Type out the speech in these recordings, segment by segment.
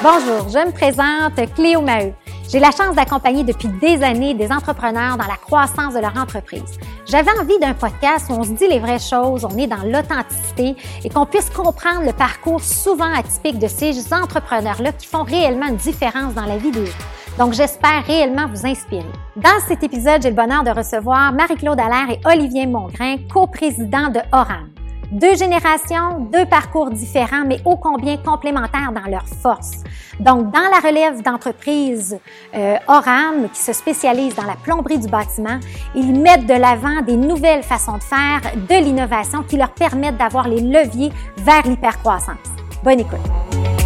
Bonjour, je me présente Cléo Maheu. J'ai la chance d'accompagner depuis des années des entrepreneurs dans la croissance de leur entreprise. J'avais envie d'un podcast où on se dit les vraies choses, on est dans l'authenticité et qu'on puisse comprendre le parcours souvent atypique de ces entrepreneurs-là qui font réellement une différence dans la vie des gens. Donc, j'espère réellement vous inspirer. Dans cet épisode, j'ai le bonheur de recevoir Marie-Claude Allaire et Olivier Mongrain, co-présidents de Oram. Deux générations, deux parcours différents, mais ô combien complémentaires dans leurs forces. Donc, dans la relève d'entreprise euh, Oram, qui se spécialise dans la plomberie du bâtiment, ils mettent de l'avant des nouvelles façons de faire, de l'innovation qui leur permettent d'avoir les leviers vers l'hypercroissance. Bonne écoute.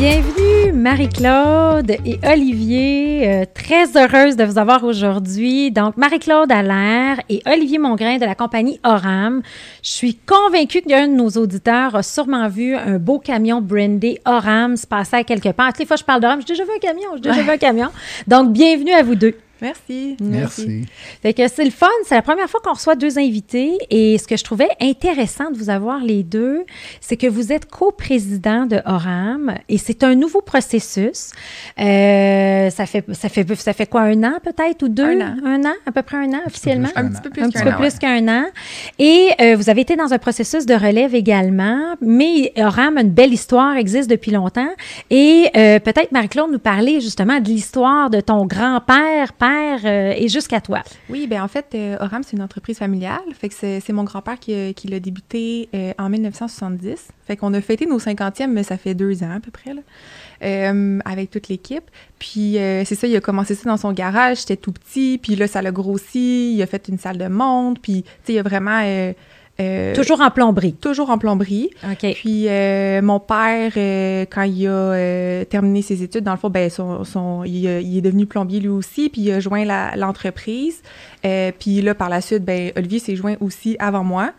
Bienvenue Marie-Claude et Olivier. Euh, très heureuse de vous avoir aujourd'hui. Donc Marie-Claude Allaire et Olivier Mongrain de la compagnie Oram. Je suis convaincue qu'un de nos auditeurs a sûrement vu un beau camion brandé Oram se passer à quelque part. Toutes les fois que je parle d'Oram, j'ai déjà vu un camion, j'ai déjà vu un camion. Donc bienvenue à vous deux. Merci. Merci. Fait que c'est le fun. C'est la première fois qu'on reçoit deux invités. Et ce que je trouvais intéressant de vous avoir les deux, c'est que vous êtes co-président de Oram et c'est un nouveau processus. Euh, ça fait ça fait ça fait quoi un an peut-être ou deux? Un an. un an à peu près un an officiellement? Un petit peu plus un qu'un petit peu an, plus ouais. qu'un an. Et euh, vous avez été dans un processus de relève également, mais Oram a une belle histoire, existe depuis longtemps. Et euh, peut-être, Marie-Claude, nous parler justement de l'histoire de ton grand-père, père, euh, et jusqu'à toi. Oui, ben en fait, euh, Oram, c'est une entreprise familiale. Fait que c'est mon grand-père qui, a- qui l'a débuté euh, en 1970. Fait qu'on a fêté nos 50e, mais ça fait deux ans à peu près, là, euh, avec toute l'équipe. Puis euh, c'est ça, il a commencé ça dans son garage, c'était tout petit. Puis là, ça l'a grossi. Il a fait une salle de montre. Puis, tu sais, il a vraiment... euh, Toujours en plomberie. toujours en plomberie. OK. Puis euh, mon père, euh, quand il a terminé ses études, dans le fond, ben, son, son- il, est devenu plombier lui aussi, puis il a joint l'entreprise. Puis là, par la suite, ben, Olivier s'est joint aussi avant moi.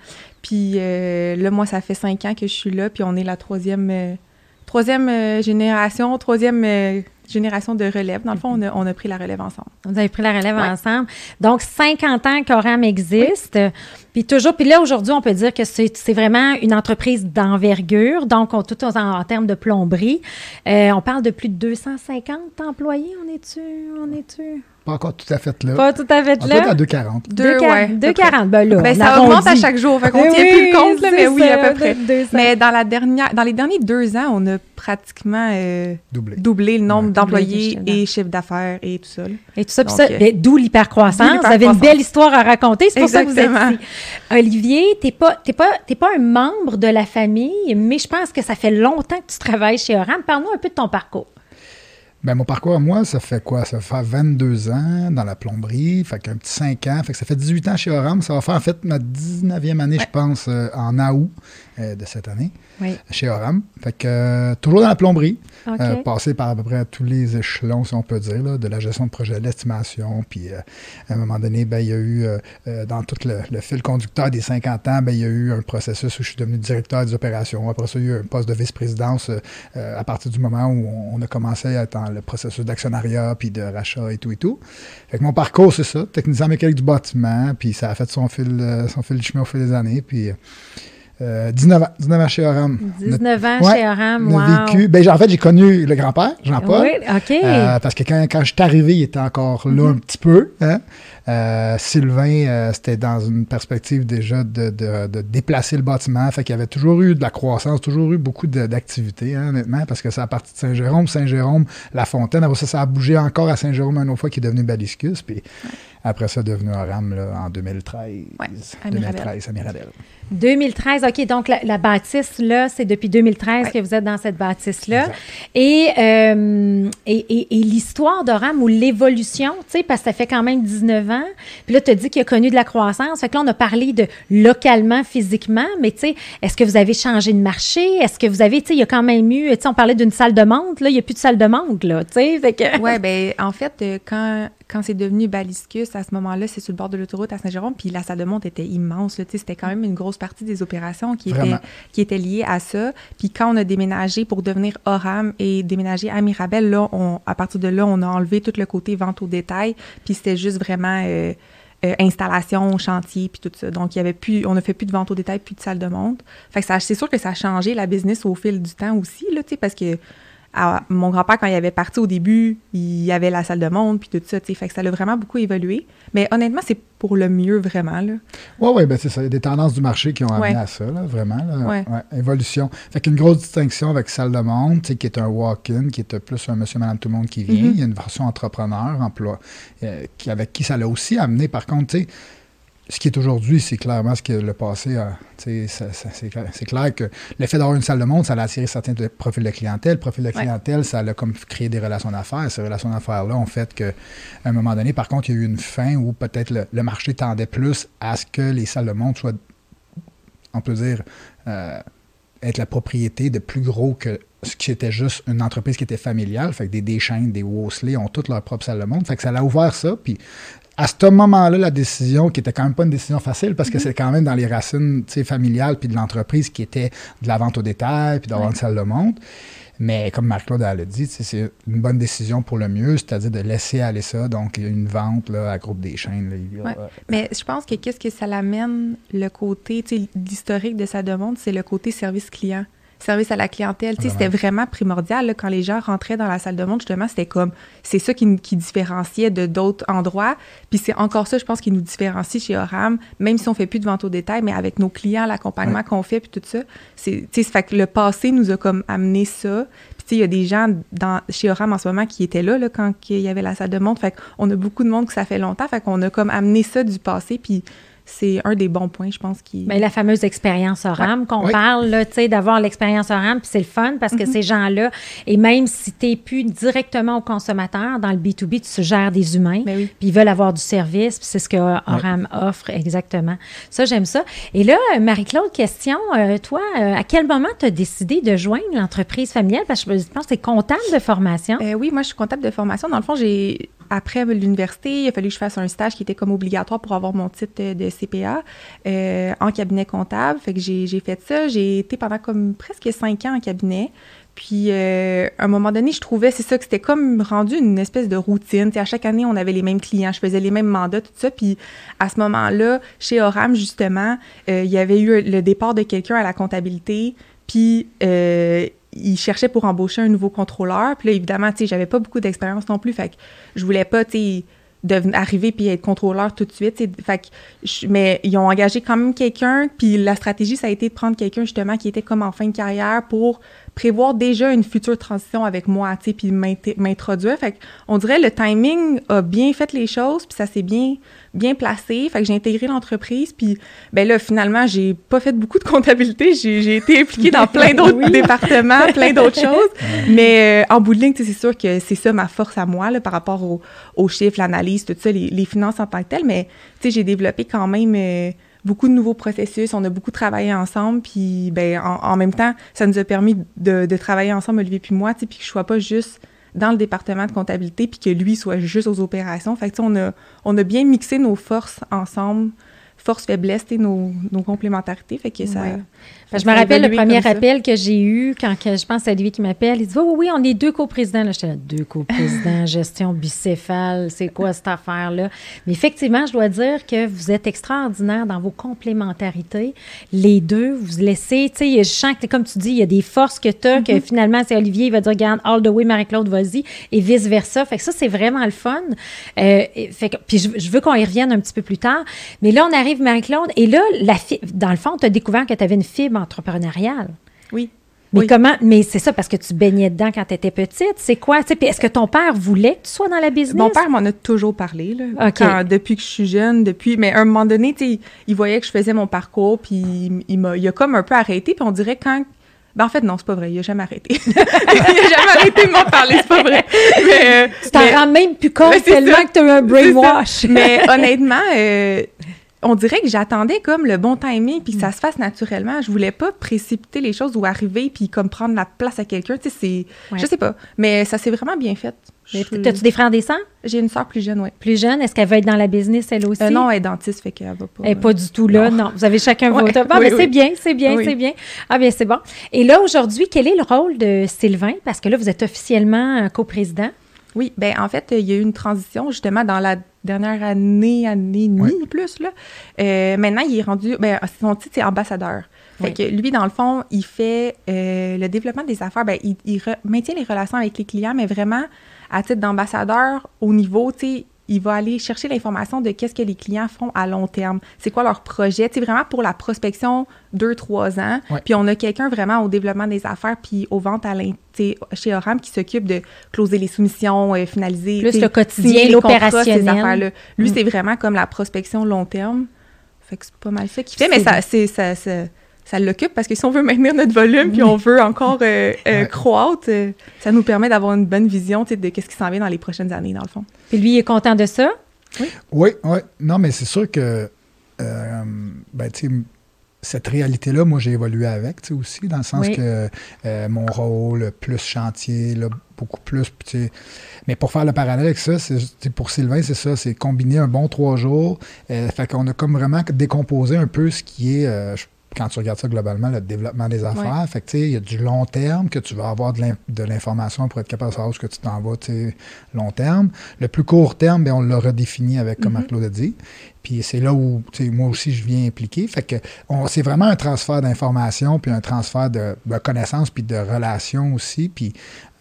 Puis là, moi, ça fait cinq ans que je suis là, puis on est la troisième, troisième génération, troisième génération de relève. Dans le fond, on a, on a pris la relève ensemble. Vous avez pris la relève Ouais. ensemble. Donc, 50 ans qu'Oram existe. Puis toujours, puis là, aujourd'hui, on peut dire que c'est c'est vraiment une entreprise d'envergure. Donc, on, tout en, en termes de plomberie. Euh, on parle de plus de 250 employés. On est-tu? On est-tu? Pas encore tout à fait là. Pas tout à fait On être là? à 2,40. Deux à peu près. quarante. Ben là, Ben, on ça augmente à chaque jour, fait qu'on tient plus le compte, là, mais oui, à ça, peu près. de- 200. Mais dans, la dernière, dans les derniers deux ans, on a pratiquement euh, Doublé. doublé le nombre Ouais. d'employés et chiffre d'affaires et tout ça. là. Et tout ça, ça, euh, ben, d'où l'hypercroissance. d'où Vous avez une l'hypercroissance. belle histoire à raconter. C'est pour ça que vous êtes ici. Olivier, t'es pas, t'es pas, t'es pas un membre de la famille, mais je pense que ça fait longtemps que tu travailles chez Oram. Parle-nous un peu de ton parcours. Ben, mon parcours à moi, ça fait quoi? Ça fait 22 ans dans la plomberie, fait qu'un petit 5 ans, fait que ça fait 18 ans chez Oram. Ça va faire en fait ma 19e année, je pense, euh, en août euh, de cette année, Oui. chez Oram. Fait que euh, toujours dans la plomberie, OK. euh, passé par à peu près tous les échelons, si on peut dire, là, de la gestion de projet, de l'estimation, puis euh, à un moment donné, ben, il y a eu, dans tout le, le fil conducteur des 50 ans, ben, il y a eu un processus où je suis devenu directeur des opérations. Après ça, il y a eu un poste de vice-présidence à partir du moment où on, on a commencé à être dans le processus d'actionnariat, puis de rachat et tout et tout. Fait que mon parcours, c'est ça, technicien mécanique du bâtiment, puis ça a fait son fil, son fil de chemin au fil des années, puis euh, 19 ans, 19 ans chez Oram. 19 ans Ouais, chez Oram, wow. a vécu. Ben, en fait, j'ai connu le grand-père, Jean-Paul. Oui, OK. Euh, parce que quand, quand je suis arrivé, il était encore là un petit peu. hein. Euh, Sylvain, euh, c'était dans une perspective déjà de, de- de déplacer le bâtiment. Fait qu'il y avait toujours eu de la croissance, toujours eu beaucoup d'activités, hein, honnêtement, parce que c'est à partir de Saint-Jérôme, Saint-Jérôme, La Fontaine. Après ça, ça a bougé encore à Saint-Jérôme une autre fois qui est devenu Baliscus. Puis après ça, devenu Oram là, en 2013. Ouais, à Mirabel. 2013 à Mirabel. 2013, OK, donc la, la bâtisse, là, c'est depuis 2013 Ouais. que vous êtes dans cette bâtisse-là. Et, euh, et, et- et l'histoire d'Oram ou l'évolution, tu sais, parce que ça fait quand même 19 ans. Puis là, tu as dit qu'il a connu de la croissance. Fait que là, on a parlé de localement, physiquement, mais tu sais, est-ce que vous avez changé de marché? Est-ce que vous avez, tu sais, il y a quand même eu, tu sais, on parlait d'une salle de montre, là, il n'y a plus de salle de montre, là, tu sais. Fait que... Ouais, ben en fait, euh, quand, quand c'est devenu Baliscus, à ce moment-là, c'est sur le bord de l'autoroute à Saint-Jérôme, puis la salle de monte était immense. C'était quand même une grosse partie des opérations qui était, qui était liée à ça. Puis quand on a déménagé pour devenir Oram et déménager à Mirabel, là, on, à partir de là, on a enlevé tout le côté vente au détail, puis c'était juste vraiment... euh, euh, installation, chantier, puis tout ça. Donc, il y avait plus, on ne fait plus de vente au détail, plus de salle de montre. Fait que ça, c'est sûr que ça a changé la business au fil du temps aussi, là, tu sais, parce que mon grand-père, quand il avait parti au début, il y avait la salle de monde, puis tout ça, tu sais, fait que ça a vraiment beaucoup évolué. Mais honnêtement, c'est pour le mieux, vraiment, là. Oui, oui, ben c'est ça. Il y a des tendances du marché qui ont amené à ça, là, vraiment. Là. Ouais. Évolution. Fait qu'une grosse distinction avec salle de monde, tu sais, qui est un walk-in, qui est plus un monsieur, madame, tout le monde qui vient. Mm-hmm. Il y a une version entrepreneur, emploi, euh, qui, avec qui ça l'a aussi amené, par contre, tu sais, ce qui est aujourd'hui, c'est clairement ce que le passé a. C'est clair que l'effet d'avoir une salle de monde, ça a attiré certains profils de clientèle. Le profil de clientèle, ça a comme créé des relations d'affaires. Ces relations d'affaires-là ont fait qu'à un moment donné, par contre, il y a eu une fin où peut-être le, marché tendait plus à ce que les salles de monde soient, on peut dire, euh, être la propriété de plus gros que ce qui était juste une entreprise qui était familiale. Fait que des Deschaines, des Wolseley ont toutes leur propre salle de monde. Fait que ça a ouvert ça. Puis à ce moment-là, la décision, qui était quand même pas une décision facile, parce que Mm-hmm. c'est quand même dans les racines familiales puis de l'entreprise qui était de la vente au détail puis d'avoir Ouais. une salle de monde. Mais comme Marc-Claude l'a dit, c'est une bonne décision pour le mieux, c'est-à-dire de laisser aller ça. Donc, il y a une vente là, à groupe des chaînes. Là, Ouais. euh, Mais je pense que qu'est-ce que ça l'amène, le côté, l'historique de sa demande, c'est le côté service client. Service à la clientèle, tu sais, c'était vraiment primordial là, quand les gens rentraient dans la salle de monde. Justement, c'était comme, c'est ça qui, qui différenciait de d'autres endroits. Puis c'est encore ça, je pense, qui nous différencie chez Oram, même si on fait plus de vente au détail, mais avec nos clients, l'accompagnement qu'on fait, puis tout ça. C'est, tu sais, fait que le passé nous a comme amené ça. Puis tu sais, il y a des gens dans, chez Oram en ce moment qui étaient là, là quand il y avait la salle de monde. Fait qu'on a beaucoup de monde que ça fait longtemps. Fait qu'on a comme amené ça du passé. Puis c'est un des bons points, je pense, qui... Bien, la fameuse expérience Oram qu'on Ouais. parle, là, tu sais, d'avoir l'expérience Oram, puis c'est le fun parce que ces gens-là, et même si tu n'es plus directement au consommateur, dans le B2B, tu suggères des humains, Ben oui. puis ils veulent avoir du service, puis c'est ce que Oram offre exactement. Ça, j'aime ça. Et là, euh, Marie-Claude, question, euh, toi, euh, à quel moment tu as décidé de joindre l'entreprise familiale? Parce que je pense que tu es comptable de formation. Euh, oui, moi, je suis comptable de formation. Dans le fond, j'ai après l'université, il a fallu que je fasse un stage qui était comme obligatoire pour avoir mon titre de CPA euh, en cabinet comptable. Fait que j'ai fait ça. J'ai été pendant comme presque cinq ans en cabinet. Puis, euh, à un moment donné, je trouvais, c'est ça, que c'était comme rendu une espèce de routine. Tu sais, à chaque année, on avait les mêmes clients, je faisais les mêmes mandats, tout ça. Puis, à ce moment-là, chez Oram, justement, euh, il y avait eu le départ de quelqu'un à la comptabilité. Puis, euh, il cherchait pour embaucher un nouveau contrôleur. Puis là, évidemment, tu sais, j'avais pas beaucoup d'expérience non plus. Fait que je voulais pas, tu sais, arriver puis être contrôleur tout de suite. Fait que mais ils ont engagé quand même quelqu'un. Puis la stratégie, ça a été de prendre quelqu'un, justement, qui était comme en fin de carrière pour prévoir déjà une future transition avec moi, tu sais, puis m'int- m'introduire. Fait que on dirait le timing a bien fait les choses, puis ça s'est bien bien placé. Fait que j'ai intégré l'entreprise, puis ben là, finalement, j'ai pas fait beaucoup de comptabilité. J'ai été impliquée dans plein d'autres départements, plein d'autres choses. Mais euh, en bout de ligne, c'est sûr que c'est ça ma force à moi, là, par rapport au- aux chiffres, l'analyse, tout ça, les, les finances en tant que telles. Mais, tu sais, j'ai développé quand même euh, beaucoup de nouveaux processus. On a beaucoup travaillé ensemble. Puis, ben, en, même temps, ça nous a permis de, travailler ensemble, Olivier puis moi, puis que je sois pas juste dans le département de comptabilité puis que lui soit juste aux opérations. Fait que, on a, on a bien mixé nos forces ensemble, forces, faiblesses, nos, nos complémentarités. Fait que ça... je me rappelle le premier appel que j'ai eu quand que, je pense à lui qui m'appelle. Il dit Oui, oui, oui, on est deux coprésidents. J'étais là, deux coprésidents, gestion bicéphale, c'est quoi cette affaire-là? Mais effectivement, je dois dire que vous êtes extraordinaire dans vos complémentarités. Les deux, vous laissez, tu sais, je sens que, comme tu dis, il y a des forces que tu as, que Mm-hmm. finalement, c'est Olivier, il va dire, regarde, all the way, Marie-Claude, vas-y, et vice-versa. Fait que ça, c'est vraiment le fun. Euh, fait que, puis je, je veux qu'on y revienne un petit peu plus tard. Mais là, on arrive, Marie-Claude, et là, la fi- dans le fond, tu as découvert que tu avais une fibre entrepreneuriale. Oui. Mais Oui. comment Mais c'est ça parce que tu baignais dedans quand tu étais petite. C'est quoi puis Est-ce que ton père voulait que tu sois dans la business? Mon père m'en a toujours parlé, là, quand- depuis que je suis jeune, depuis. Mais à un moment donné, tu il voyait que je faisais mon parcours, puis il, il m'a, il a comme un peu arrêté, puis on dirait quand. Ben en fait, non, c'est pas vrai, il a jamais arrêté. il a jamais arrêté de m'en parler, c'est pas vrai. Mais, euh, Tu t'en rends même plus compte tellement ça. que tu as eu un brainwash. Mais honnêtement, euh, on dirait que j'attendais comme le bon timing puis que ça se fasse naturellement. Je voulais pas précipiter les choses ou arriver puis comme prendre la place à quelqu'un. Tu sais, c'est, Ouais. je sais pas, mais ça s'est vraiment bien fait. Je- T'as-tu des frères des sœurs? J'ai une sœur plus jeune, oui. plus jeunes Est-ce qu'elle va être dans la business elle aussi? Euh, non, elle est dentiste, fait qu'elle va pas. Elle n'est pas du tout là, non. Vous avez chacun Ouais, votre. Ah, oui, ben, c'est oui. bien, c'est bien, Oui. c'est bien. Ah, bien, c'est bon. Et là, aujourd'hui, quel est le rôle de Sylvain? Parce que là, vous êtes officiellement coprésident. Oui, ben en fait, il y a eu une transition justement dans la dernière année, année et demie plus. Là. Euh, maintenant, il est rendu, ben, son titre, c'est ambassadeur. Fait que lui, dans le fond, il fait euh, le développement des affaires, ben, il, maintient les relations avec les clients, mais vraiment à titre d'ambassadeur au niveau, tu sais, il va aller chercher l'information de qu'est-ce que les clients font à long terme. C'est quoi leur projet? C'est vraiment pour la prospection deux, trois ans. Puis on a quelqu'un vraiment au développement des affaires puis aux ventes à chez Oram qui s'occupe de closer les soumissions, euh, finaliser. Plus le quotidien, l'opérationnel. Lui, mm. c'est vraiment comme la prospection long terme. Fait que c'est pas mal ça qu'il fait, mais ça, c'est, ça, ça l'occupe parce que si on veut maintenir notre volume puis on veut encore euh, euh, croître, euh, ça nous permet d'avoir une bonne vision de ce qui s'en vient dans les prochaines années, dans le fond. Puis lui, il est content de ça? Oui. Oui, oui. Non, mais c'est sûr que, ben, cette réalité-là, moi, j'ai évolué avec, aussi, dans le sens que mon rôle, plus chantier, là, beaucoup plus, mais pour faire le parallèle avec ça, c'est, pour Sylvain, c'est ça, c'est combiner un bon trois jours. fait qu'on a comme vraiment décomposé un peu ce qui est, quand tu regardes ça globalement, le développement des affaires, fait que, il y a du long terme que tu vas avoir de l'information pour être capable de savoir où que tu t'en vas, long terme. Le plus court terme, bien, on l'a redéfini avec, comme mm Claude a dit. Puis c'est là où moi aussi je viens impliquer. Fait que c'est vraiment un transfert d'informations, puis un transfert de, connaissances, puis de relations aussi. Puis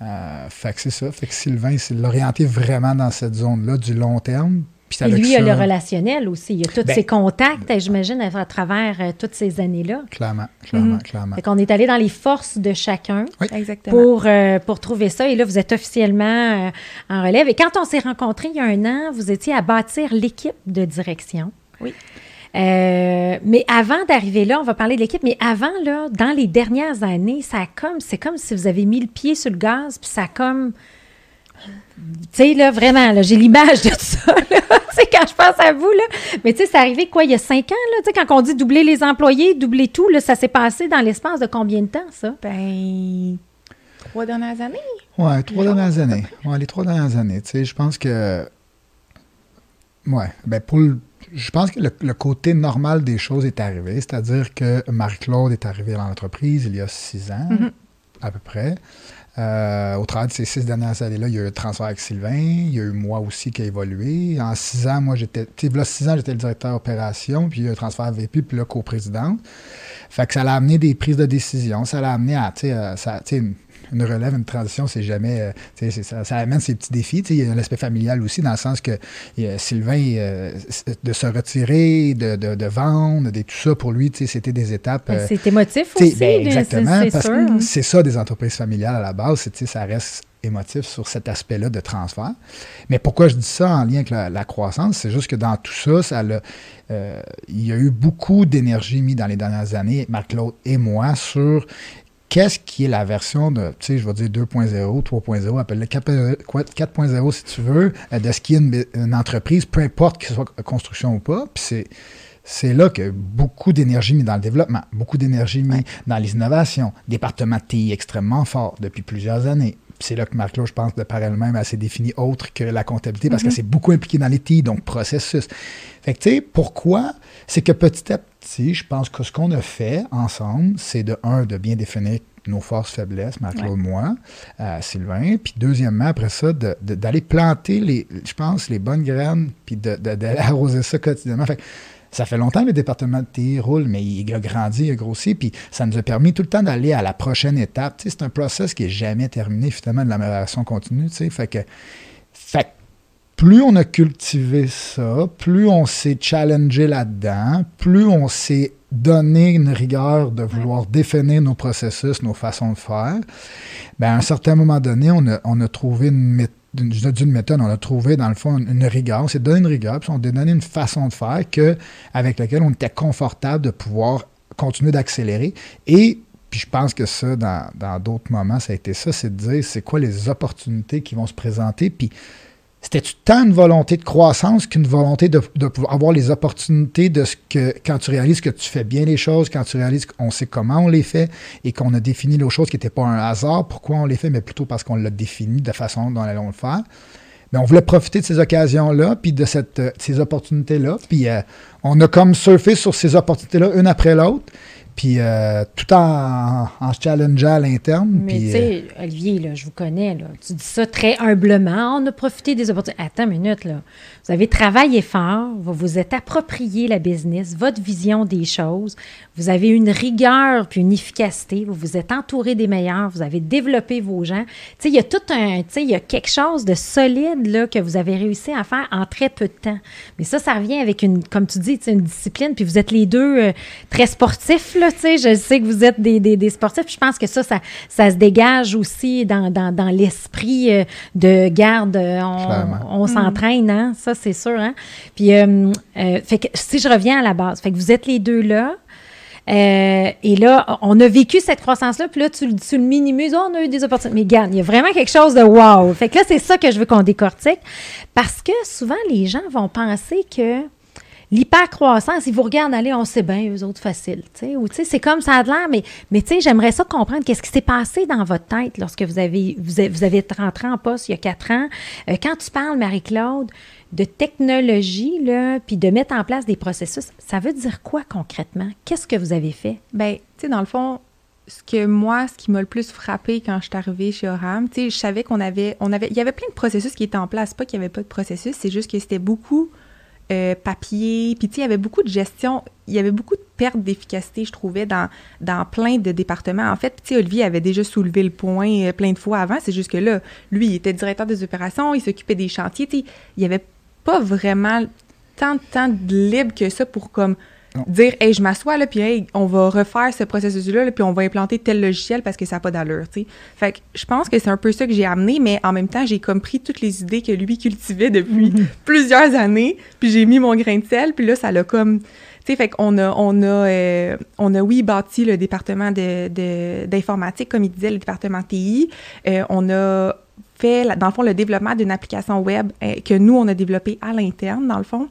euh, fait que c'est ça. Fait que Sylvain, c'est l'orienter vraiment dans cette zone-là du long terme. Et lui, il y a le relationnel aussi. Il y a tous ben, ses contacts, j'imagine, à travers euh, toutes ces années-là. Clairement, clairement, mhm. clairement. Fait qu'on est allé dans les forces de chacun Exactement. Pour, euh, pour trouver ça. Et là, vous êtes officiellement euh, en relève. Et quand on s'est rencontrés il y a un an, vous étiez à bâtir l'équipe de direction. Oui. mais avant d'arriver là, on va parler de l'équipe, mais avant, là, dans les dernières années, ça comme, c'est comme si vous avez mis le pied sur le gaz, puis ça a comme tu sais, là, vraiment, j'ai l'image de ça, tu sais, quand je pense à vous, là. Mais tu sais, c'est arrivé, quoi, il y a cinq ans, là, tu sais, quand on dit doubler les employés, doubler tout, là, ça s'est passé dans l'espace de combien de temps, ça? Ben, trois dernières années. Ouais, trois dernières années. Ouais, les trois dernières années, tu sais, je pense que... Ouais, ben, pour Je pense que le, côté normal des choses est arrivé, c'est-à-dire que Marie-Claude est arrivée dans l'entreprise il y a six ans, mm-hmm. à peu près. Euh, au travers de ces six dernières années-là, il y a eu un transfert avec Sylvain. Il y a eu moi aussi qui a évolué. En six ans, moi, j'étais. Là, six ans, j'étais le directeur opération, puis il y a eu un transfert VP, puis là, co-présidente. Fait que ça l'a amené des prises de décision. Ça l'a amené à. Euh, une relève, une transition, c'est jamais. Euh, ça, ça, amène ses petits défis. Il y a l'aspect familial aussi, dans le sens que Sylvain, de se retirer, de, de, vendre, de, tout ça, pour lui, c'était des étapes. Ben, c'est émotif aussi. Ben, exactement. parce que c'est ça, des entreprises familiales à la base. Ça reste émotif sur cet aspect-là de transfert. Mais pourquoi je dis ça en lien avec la, croissance? C'est juste que dans tout ça, ça euh, il y a eu beaucoup d'énergie mise dans les dernières années, Marc-Claude et moi, sur qu'est-ce qui est la version de, tu sais, je vais dire 2.0, 3.0, appelle-le 4.0 si tu veux, euh, de ce qui est une, entreprise, peu importe que ce soit construction ou pas. Puis c'est, c'est là que beaucoup d'énergie mis dans le développement, beaucoup d'énergie mis dans les innovations, département TI extrêmement fort depuis plusieurs années. C'est là que Marc-Claude, je pense, de par elle-même, elle s'est définie autre que la comptabilité parce qu'elle mm-hmm. s'est beaucoup impliquée dans les TI, donc processus. Fait que, tu sais, pourquoi? C'est que petit à petit, je pense que ce qu'on a fait ensemble, c'est de, un, de bien définir nos forces, faiblesses, Marc-Claude, moi, euh, Sylvain. Puis deuxièmement, après ça, d'aller planter, les, je pense, les bonnes graines, puis d'aller arroser ça quotidiennement. Fait ça fait longtemps que le département de TI roule, mais il a grandi, il a grossi, puis ça nous a permis tout le temps d'aller à la prochaine étape. c'est un process qui n'est jamais terminé, finalement, de l'amélioration continue. Fait que, fait plus on a cultivé ça, plus on s'est challengé là-dedans, plus on s'est donné une rigueur de vouloir définir nos processus, nos façons de faire, bien, à un certain moment donné, on a, on a trouvé une méthode méthode, on a trouvé dans le fond une, rigueur, on s'est donné une rigueur, puis on a donné une façon de faire que, avec laquelle on était confortable de pouvoir continuer d'accélérer. Et puis je pense que ça, dans d'autres moments, ça a été ça, c'est de dire c'est quoi les opportunités qui vont se présenter, puis c'était tant une volonté de croissance qu'une volonté de, pouvoir avoir les opportunités de ce que, quand tu réalises que tu fais bien les choses, quand tu réalises qu'on sait comment on les fait et qu'on a défini les choses qui n'étaient pas un hasard, pourquoi on les fait, mais plutôt parce qu'on l'a défini de façon dont on allait le faire. Mais on voulait profiter de ces occasions-là, puis de, cette, euh, ces opportunités-là. Puis euh, on a comme surfé sur ces opportunités-là, une après l'autre. Puis euh, tout en, en se challengeant à l'interne. Mais tu euh, sais, Olivier, là, je vous connais, là, tu dis ça très humblement. On a profité des opportunités. Attends une minute, là. Vous avez travaillé fort, vous vous êtes approprié la business, votre vision des choses. Vous avez une rigueur puis une efficacité. Vous vous êtes entouré des meilleurs. Vous avez développé vos gens. Tu sais, il y a tout un, tu sais, il y a quelque chose de solide là que vous avez réussi à faire en très peu de temps. Mais ça, ça revient avec une, comme tu dis, tu sais, une discipline. Puis vous êtes les deux euh, très sportifs là. Tu sais, je sais que vous êtes des, des, des sportifs. Je pense que ça, ça, ça se dégage aussi dans, dans, dans l'esprit euh, de garde. euh. On, on s'entraîne, hein. Ça, c'est sûr, hein. Puis, euh, euh, fait que si je reviens à la base, fait que vous êtes les deux là. Euh, et là, on a vécu cette croissance-là, puis là, tu, le- tu le minimises. Oh, on a eu des opportunités. Mais regarde, il y a vraiment quelque chose de wow. Fait que là, c'est ça que je veux qu'on décortique. Parce que souvent, les gens vont penser que l'hypercroissance, ils vous regardent aller, on sait bien, eux autres, facile. Ou, tu sais, c'est comme ça a de l'air, mais, mais j'aimerais ça comprendre qu'est-ce qui s'est passé dans votre tête lorsque vous avez, vous avez, vous rentré en poste il y a quatre ans. Euh, quand tu parles, Marie-Claude, de technologie, là, puis de mettre en place des processus, ça veut dire quoi concrètement? Qu'est-ce que vous avez fait? Ben, tu sais, dans le fond, ce que moi, ce qui m'a le plus frappé quand je suis arrivée chez Oram, tu sais, je savais qu'on avait, on avait, il y avait plein de processus qui étaient en place. Pas qu'il n'y avait pas de processus, c'est juste que c'était beaucoup euh, papier. Puis, il y avait beaucoup de gestion, il y avait beaucoup de perte d'efficacité, je trouvais, dans, plein de départements. En fait, tu sais, Olivier avait déjà soulevé le point euh, plein de fois avant. C'est juste que là, lui, il était directeur des opérations, il s'occupait des chantiers. Il n'y avait pas vraiment tant de temps de libre que ça pour comme Non. dire hey je m'assois là puis hey on va refaire ce processus là, puis on va implanter tel logiciel parce que ça n'a pas d'allure tu sais. Fait que je pense que c'est un peu ça que j'ai amené mais en même temps j'ai compris toutes les idées que lui cultivait depuis plusieurs années puis j'ai mis mon grain de sel puis là ça l'a comme tu sais fait qu'on a on a euh, on a oui bâti le département de d'informatique comme il disait le département TI Euh, on a fait, dans le fond, le développement d'une application web euh, que nous, on a développée à l'interne, dans le fond,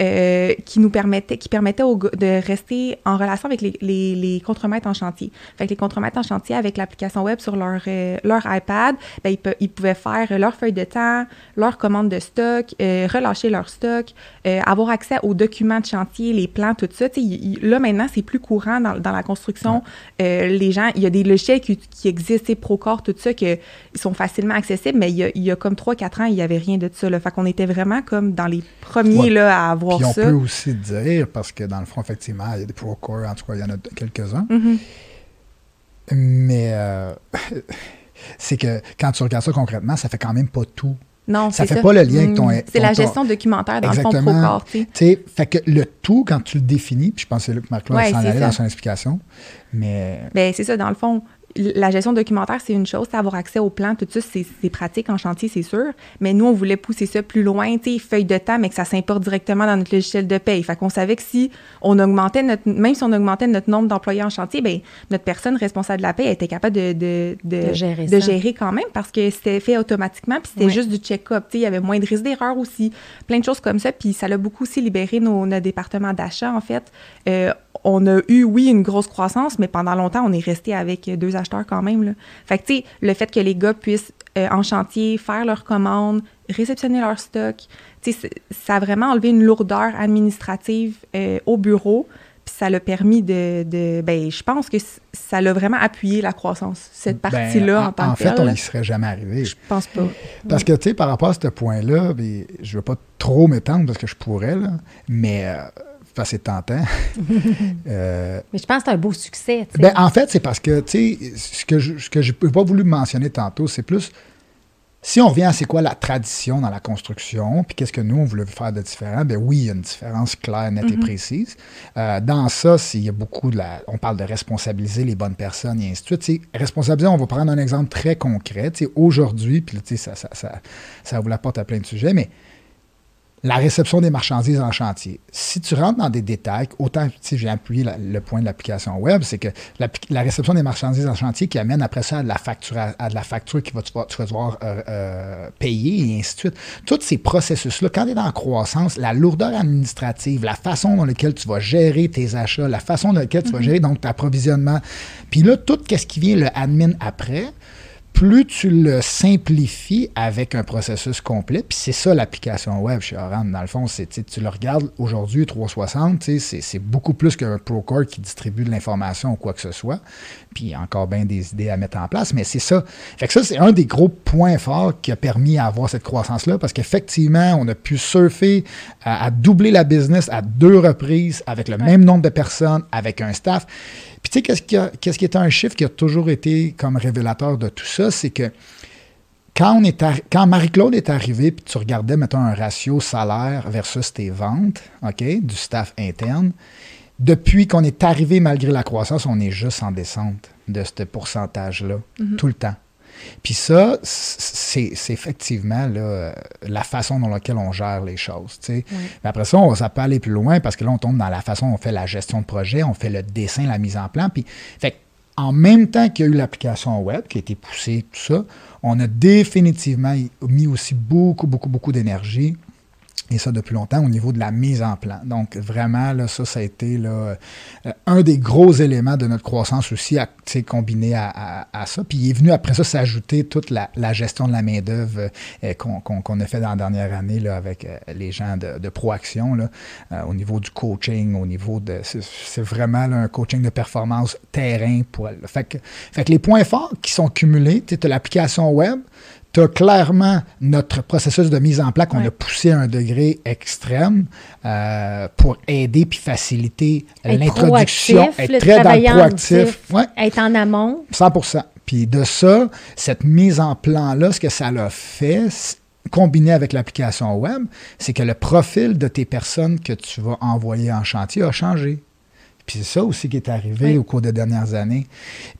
euh, qui nous permettait, qui permettait aux de rester en relation avec les, les, les contremaîtres en chantier. Fait que les contremaîtres en chantier, avec l'application web sur leur, euh, leur iPad, ben, ils, pouvaient faire leur feuille de temps, leur commande de stock, euh, relâcher leur stock, euh, avoir accès aux documents de chantier, les plans, tout ça. Il- il- là, maintenant, c'est plus courant dans, dans la construction. Euh, les gens, il y a des logiciels qui, qui existent, Procore, tout ça, que, ils sont facilement accessibles, mais il y a, il y a comme 3-4 ans, il n'y avait rien de ça. Là. Fait qu'on était vraiment comme dans les premiers Ouais. là, à avoir Puis on ça. peut aussi dire, parce que dans le fond, effectivement, il y a des Procore, en tout cas, il y en a quelques-uns, Mhm. mais euh, c'est que quand tu regardes ça concrètement, ça fait quand même pas tout. Non, Ça c'est fait pas le lien avec ton- Mm. C'est la ton- gestion documentaire dans le fond Exactement. Tu sais, fait que le tout, quand tu le définis, puis je pense que c'est là que Marc-Claude s'en allait dans son explication, mais Ben, c'est ça, dans le fond, la gestion documentaire, c'est une chose, c'est avoir accès aux plans, tout ça, c'est c'est pratique en chantier, c'est sûr. Mais nous, on voulait pousser ça plus loin, tu sais, feuille de temps, mais que ça s'importe directement dans notre logiciel de paye. Fait qu'on savait que si on augmentait notre, même si on augmentait notre nombre d'employés en chantier, ben, notre personne responsable de la paye était capable de, de, De gérer de ça. gérer quand même parce que c'était fait automatiquement, puis c'était juste du check-up, tu sais, il y avait moins de risques d'erreur aussi, plein de choses comme ça, puis ça l'a beaucoup aussi libéré nos, notre département d'achat, en fait. Euh, on a eu, oui, une grosse croissance, mais pendant longtemps, on est resté avec deux acheteurs quand même. Là. Fait que, tu sais, le fait que les gars puissent, euh, en chantier, faire leurs commandes, réceptionner leur stock, tu sais, ça a vraiment enlevé une lourdeur administrative euh, au bureau. Puis ça l'a permis de, de ben, je pense que ça l'a vraiment appuyé la croissance, cette ben, partie-là en, tant que fait, telle, on n'y serait jamais arrivé. Je pense pas. Parce que, tu sais, par rapport à ce point-là, ben, je ne veux pas trop m'étendre parce que je pourrais, là, mais euh, c'est tentant. Euh, Mais je pense que c'est un beau succès. ben, en fait, c'est parce que, tu sais, ce que je j'ai pas voulu mentionner tantôt, c'est plus si on revient à c'est quoi la tradition dans la construction, puis qu'est-ce que nous, on voulait faire de différent, ben oui, il y a une différence claire, nette et précise. Euh, dans ça, il y a beaucoup de la. On parle de responsabiliser les bonnes personnes et ainsi de suite. Tu sais, responsabiliser, on va prendre un exemple très concret. Aujourd'hui, puis tu sais, ça, ça, ça, ça vous l'apporte à plein de sujets, mais la réception des marchandises en chantier. Si tu rentres dans des détails, autant, sais, j'ai appuyé la- le point de l'application web, c'est que la réception des marchandises en chantier qui amène après ça à de la facture, à, à de la facture qui va, tu vas, tu vas devoir euh, euh, payer et ainsi de suite. Tous ces processus-là, quand tu es dans la croissance, la lourdeur administrative, la façon dans laquelle tu vas gérer tes achats, la façon dans laquelle tu vas gérer donc ton approvisionnement, puis là, tout ce qui vient le admin après, plus tu le simplifies avec un processus complet, puis c'est ça l'application web chez Oran, dans le fond, c'est tu le regardes aujourd'hui, 360, c'est beaucoup plus qu'un Procore qui distribue de l'information ou quoi que ce soit, puis il y a encore bien des idées à mettre en place, mais c'est ça. Fait que ça, c'est un des gros points forts qui a permis à avoir cette croissance-là, parce qu'effectivement, on a pu surfer à, doubler la business à deux reprises avec le même nombre de personnes, avec un staff. Puis tu sais, qu'est-ce qui, est un chiffre qui a toujours été comme révélateur de tout ça, c'est que quand, on est quand Marie-Claude est arrivée, puis tu regardais, mettons, un ratio salaire versus tes ventes, OK, du staff interne, depuis qu'on est arrivé malgré la croissance, on est juste en descente de ce pourcentage-là, mm-hmm. tout le temps. Puis ça, c'est effectivement la façon dans laquelle on gère les choses. Mais après ça, on, ça peut aller plus loin parce que là, on tombe dans la façon dont on fait la gestion de projet, on fait le dessin, la mise en plan. Puis, fait, en même temps qu'il y a eu l'application web qui a été poussée, tout ça, on a définitivement mis aussi beaucoup, beaucoup, beaucoup d'énergie et ça depuis longtemps au niveau de la mise en plan. Donc vraiment, là, ça, ça a été là, euh, un des gros éléments de notre croissance aussi, à, combiné à, à, ça. Puis il est venu après ça s'ajouter toute la, gestion de la main-d'œuvre euh, qu'on a fait dans la dernière année là, avec euh, les gens de, de Proaction, là, au niveau du coaching, au niveau de. C'est vraiment un coaching de performance terrain pour elle. Fait que, fait que les points forts qui sont cumulés, tu l'application web, tu clairement notre processus de mise en place qu'on a poussé à un degré extrême euh, pour aider puis faciliter l'introduction, être très dans le proactif. Être en amont. 100% Puis de ça, cette mise en plan-là, ce que ça l'a fait, combiné avec l'application web, c'est que le profil de tes personnes que tu vas envoyer en chantier a changé. Puis c'est ça aussi qui est arrivé au cours des dernières années.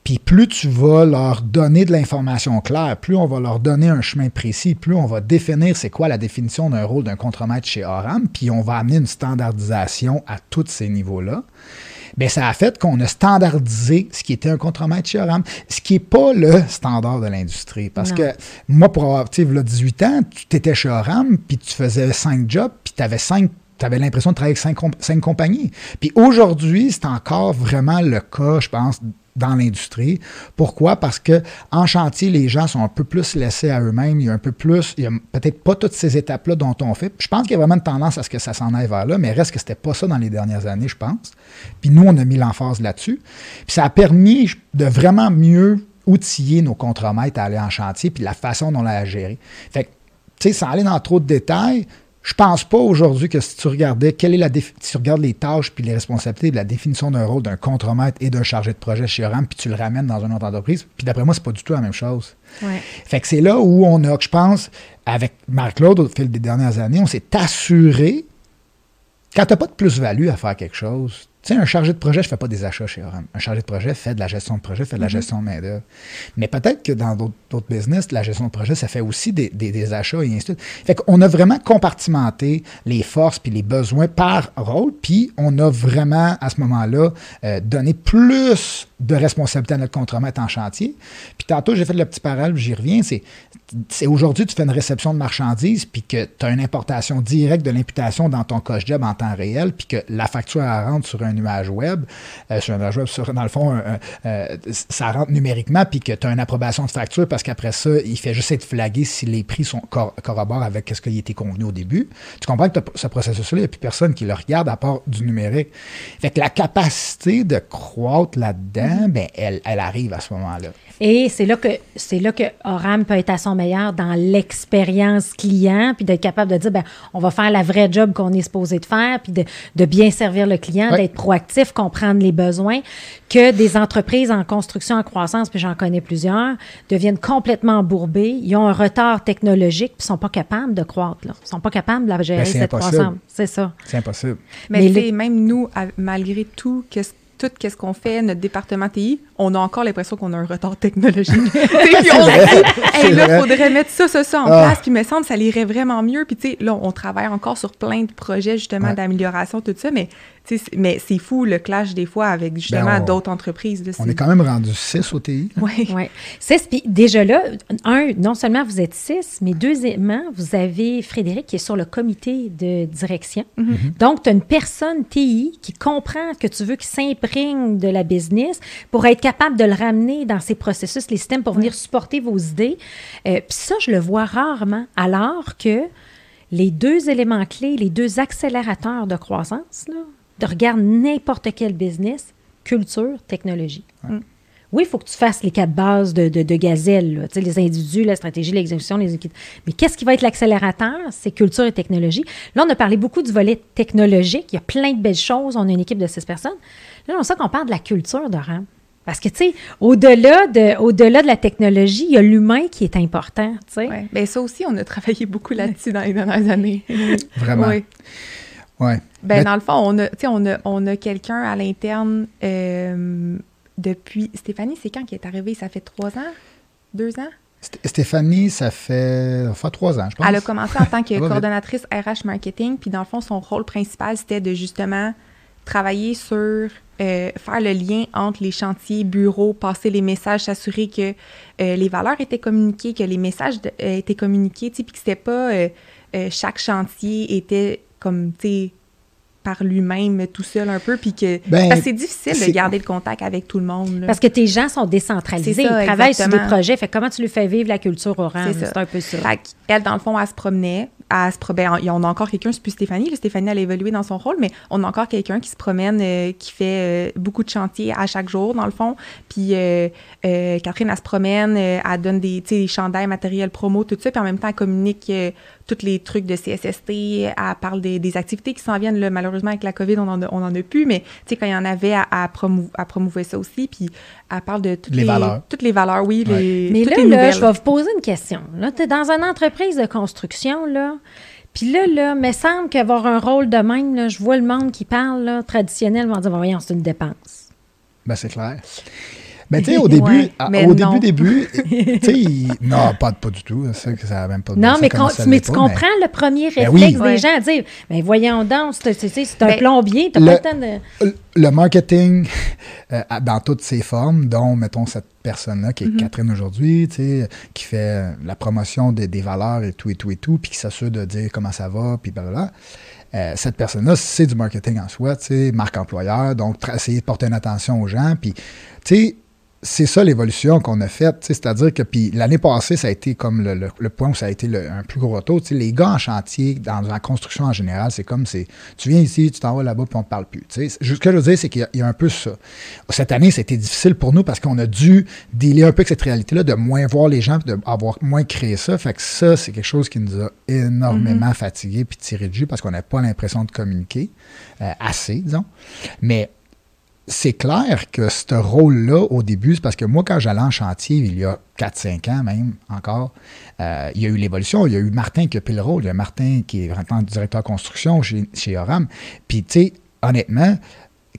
Puis plus tu vas leur donner de l'information claire, plus on va leur donner un chemin précis, plus on va définir c'est quoi la définition d'un rôle d'un contremaître chez Oram, puis on va amener une standardisation à tous ces niveaux-là. Bien, ça a fait qu'on a standardisé ce qui était un contremaître chez Oram, ce qui n'est pas le standard de l'industrie. Parce que moi, pour avoir, tu sais, 18 ans, tu étais chez Oram, puis tu faisais cinq jobs, puis tu avais cinq tu avais l'impression de travailler avec cinq, compagnies. Puis aujourd'hui, c'est encore vraiment le cas, je pense, dans l'industrie. Pourquoi? Parce que en chantier, les gens sont un peu plus laissés à eux-mêmes. Il y a un peu plus, il y a peut-être pas toutes ces étapes-là dont on fait. Je pense qu'il y a vraiment une tendance à ce que ça s'en aille vers là, mais reste que c'était pas ça dans les dernières années, je pense. Puis nous, on a mis l'emphase là-dessus. Puis ça a permis de vraiment mieux outiller nos contremaîtres à aller en chantier, puis la façon dont on l'a géré. Fait que, tu sais, sans aller dans trop de détails, je pense pas aujourd'hui que si tu regardais quelle est la si tu regardes les tâches puis les responsabilités de la définition d'un rôle d'un contremaître et d'un chargé de projet chez Oram, puis tu le ramènes dans une autre entreprise, puis d'après moi, c'est pas du tout la même chose. Fait que c'est là où on a, je pense, avec Marc-Claude au fil des dernières années, on s'est assuré, quand tu n'as pas de plus-value à faire quelque chose, tu sais, un chargé de projet, je ne fais pas des achats chez Oram. Un chargé de projet fait de la gestion de projet, fait de la mm-hmm. gestion de main-d'œuvre. Mais peut-être que dans d'autres business, la gestion de projet, ça fait aussi des, achats et ainsi de suite. Fait qu'on a vraiment compartimenté les forces puis les besoins par rôle, puis on a vraiment, à ce moment-là, euh, donné plus de responsabilité à notre contremaître en chantier. Puis tantôt, j'ai fait le petit parallèle, j'y reviens, c'est c'est aujourd'hui, tu fais une réception de marchandises, puis que tu as une importation directe de l'imputation dans ton coche job en temps réel, puis que la facture rentre sur un nuage web, euh, sur un nuage web, dans le fond, euh, ça rentre numériquement, puis que tu as une approbation de facture parce qu'après ça, il fait juste être flagué si les prix sont corroborent avec ce qui a été convenu au début. Tu comprends que ce processus-là, il n'y a plus personne qui le regarde à part du numérique. Fait que la capacité de croître là-dedans, ben, elle, elle arrive à ce moment-là. Et c'est là que c'est là que Oram peut être à son meilleur dans l'expérience client, puis d'être capable de dire ben on va faire la vraie job qu'on est supposé de faire, puis de, de bien servir le client, d'être proactif, comprendre les besoins, que des entreprises en construction en croissance, puis j'en connais plusieurs, deviennent complètement embourbées, ils ont un retard technologique, puis sont pas capables de croître là, ils sont pas capables de gérer ben, cette croissance, c'est ça. C'est impossible. Mais, Mais même nous, malgré tout, qu'est-ce tout ce qu'on fait, notre département TI, on a encore l'impression qu'on a un retard technologique. puis on dit, là, faudrait mettre ça, ça, ça en ah. place. Puis, il me semble, ça irait vraiment mieux. Puis, tu sais, là, on travaille encore sur plein de projets, justement, d'amélioration, tout ça. Mais, mais c'est fou le clash des fois avec justement Ben, d'autres entreprises. là, On est quand même rendu 6 au TI. là. Ouais. Oui. Six, puis déjà là, un, non seulement vous êtes six, mais deuxièmement, vous avez Frédéric qui est sur le comité de direction. Donc, tu as une personne TI qui comprend que tu veux qu'il s'imprègne de la business pour être capable de le ramener dans ses processus, les systèmes, pour venir supporter vos idées. Euh, puis ça, je le vois rarement, alors que les deux éléments clés, les deux accélérateurs de croissance, là, de regarde n'importe quel business, culture, technologie. Oui, il faut que tu fasses les quatre bases de, de, de gazelle, là. Tu sais, les individus, la stratégie, l'exécution, les équipes. Mais qu'est-ce qui va être l'accélérateur? C'est culture et technologie. Là, on a parlé beaucoup du volet technologique. Il y a plein de belles choses. On a une équipe de six personnes. Là, on sait qu'on parle de la culture de RAM. Parce que, tu sais, au-delà de, au-delà de la technologie, il y a l'humain qui est important, tu sais. Ouais. Ben, ça aussi, on a travaillé beaucoup là-dessus dans les dernières années. Vraiment. Oui. Ouais. Ben, dans le fond, on a, on a, on a quelqu'un à l'interne euh, depuis. Stéphanie, c'est quand qui est arrivée? Ça fait trois ans? Deux ans? St- Stéphanie, ça fait, fait trois ans, je pense. Elle a commencé en tant que coordonnatrice RH marketing, puis dans le fond, son rôle principal, c'était de justement travailler sur euh, faire le lien entre les chantiers, bureaux, passer les messages, s'assurer que euh, les valeurs étaient communiquées, que les messages de- euh, étaient communiqués, puis que c'était pas chaque chantier était comme, tu sais, par lui-même tout seul un peu, puis que Ben, parce que c'est difficile de garder le contact avec tout le monde. là. Parce que tes gens sont décentralisés. Ça, Ils travaillent sur des projets. Fait que comment tu lui fais vivre la culture au RAM? C'est un peu ça. Fait elle, dans le fond, elle se promenait. Elle se pro- ben, on a encore quelqu'un, c'est plus Stéphanie. là, Stéphanie, elle a évolué dans son rôle, mais on a encore quelqu'un qui se promène, euh, qui fait euh, beaucoup de chantiers à chaque jour, dans le fond. Puis euh, euh, Catherine, elle se promène, euh, elle donne des, tu sais, des chandails, matériel promo, tout ça. Puis en même temps, elle communique euh, tous les trucs de CSST. Elle parle des, des activités qui s'en viennent. là. malheureusement, avec la COVID, on en a, on en a plus, mais tu sais, quand il y en avait, elle, elle, promou- elle promouvait ça aussi. Puis elle parle de toutes Les valeurs. Toutes les valeurs, oui. Ouais. Les, Mais toutes là, les là, je vais vous poser une question. Là, tu es dans une entreprise de construction, là. Puis là, là, me semble qu'avoir un rôle de même, là, je vois le monde qui parle là, traditionnel, vont dire, voyons, c'est une dépense. Ben, c'est clair. Ben, tu sais, au début, Ouais, à- mais au non. début, début, tu sais, il- non, pas, pas du tout. C'est que ça a même pas de Non, mais, con- ça mais tu pas, comprends le premier Ben réflexe oui. des Ouais. gens à dire, mais voyons donc, c'est c'est- c'est- c'est un Ben, plombier, t'as le- pas le temps de... Le- marketing, euh, dans toutes ses formes, dont, mettons, cette personne-là, qui est Mm-hmm. Catherine aujourd'hui, tu sais, qui fait euh, la promotion des, des valeurs et tout, et tout, et tout, puis qui s'assure de dire comment ça va, puis blablabla. Euh, cette personne-là, c'est du marketing en soi, tu sais, marque employeur, donc essayer de porter une attention aux gens, puis, tu sais, c'est ça l'évolution qu'on a faite, tu sais, c'est-à-dire que puis l'année passée, ça a été comme le, le- le point où ça a été le- un plus gros sais, les gars en chantier, dans la construction en général, c'est comme c'est tu viens ici, tu t'en vas là-bas, puis on te parle plus. Tu sais, ce que je veux dire, c'est qu'il y a- il y, a un peu ça. Cette année, c'était difficile pour nous parce qu'on a dû dealer un peu avec cette réalité-là, de moins voir les gens, d'avoir moins créé ça. Fait que ça, c'est quelque chose qui nous a énormément fatigués puis tiré de jus parce qu'on n'avait pas l'impression de communiquer euh, assez, disons. Mais c'est clair que ce rôle-là, au début, c'est parce que moi, quand j'allais en chantier, il y a 4-5 ans même encore, euh, il y a eu l'évolution. Il y a eu Martin qui a pris le rôle. Il y a Martin qui est maintenant directeur construction chez, chez Oram. Puis, tu sais, honnêtement,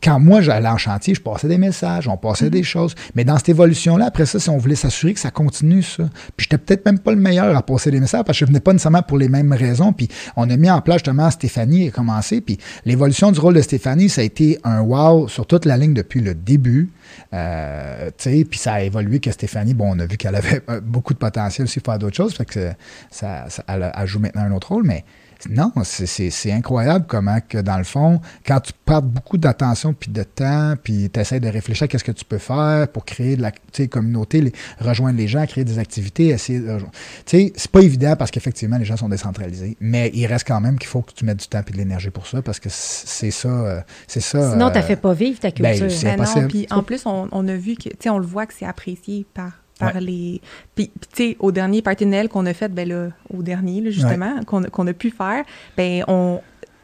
quand moi j'allais en chantier, je passais des messages, on passait des choses. Mais dans cette évolution-là, après ça, si on voulait s'assurer que ça continue, ça. Puis j'étais peut-être même pas le meilleur à passer des messages parce que je venais pas nécessairement pour les mêmes raisons. Puis on a mis en place justement Stéphanie a commencé. Puis l'évolution du rôle de Stéphanie, ça a été un wow sur toute la ligne depuis le début. Euh, tu sais, puis ça a évolué que Stéphanie, bon, on a vu qu'elle avait euh, beaucoup de potentiel aussi pour faire d'autres choses. Fait que ça, ça- elle, a- elle joue maintenant un autre rôle, mais non, c'est- c'est c'est incroyable comment que dans le fond, quand tu perds beaucoup d'attention puis de temps, puis tu essaies de réfléchir à qu'est-ce que tu peux faire pour créer de la tu communauté, les- rejoindre les gens, créer des activités, essayer de rejoindre- Tu sais, c'est pas évident parce qu'effectivement, les gens sont décentralisés, mais il reste quand même qu'il faut que tu mettes du temps et de l'énergie pour ça parce que c'est ça. euh, C'est ça. Sinon, euh, t'as fait pas vivre ta ben, culture. c'est Ben non, puis en plus, on, on a vu que, tu sais, on le voit que c'est apprécié par, par Ouais. les... Puis, puis, tu sais, au dernier party de Noël qu'on a fait, ben là, au dernier, là, justement, qu'on a- qu'on a pu faire, ben on...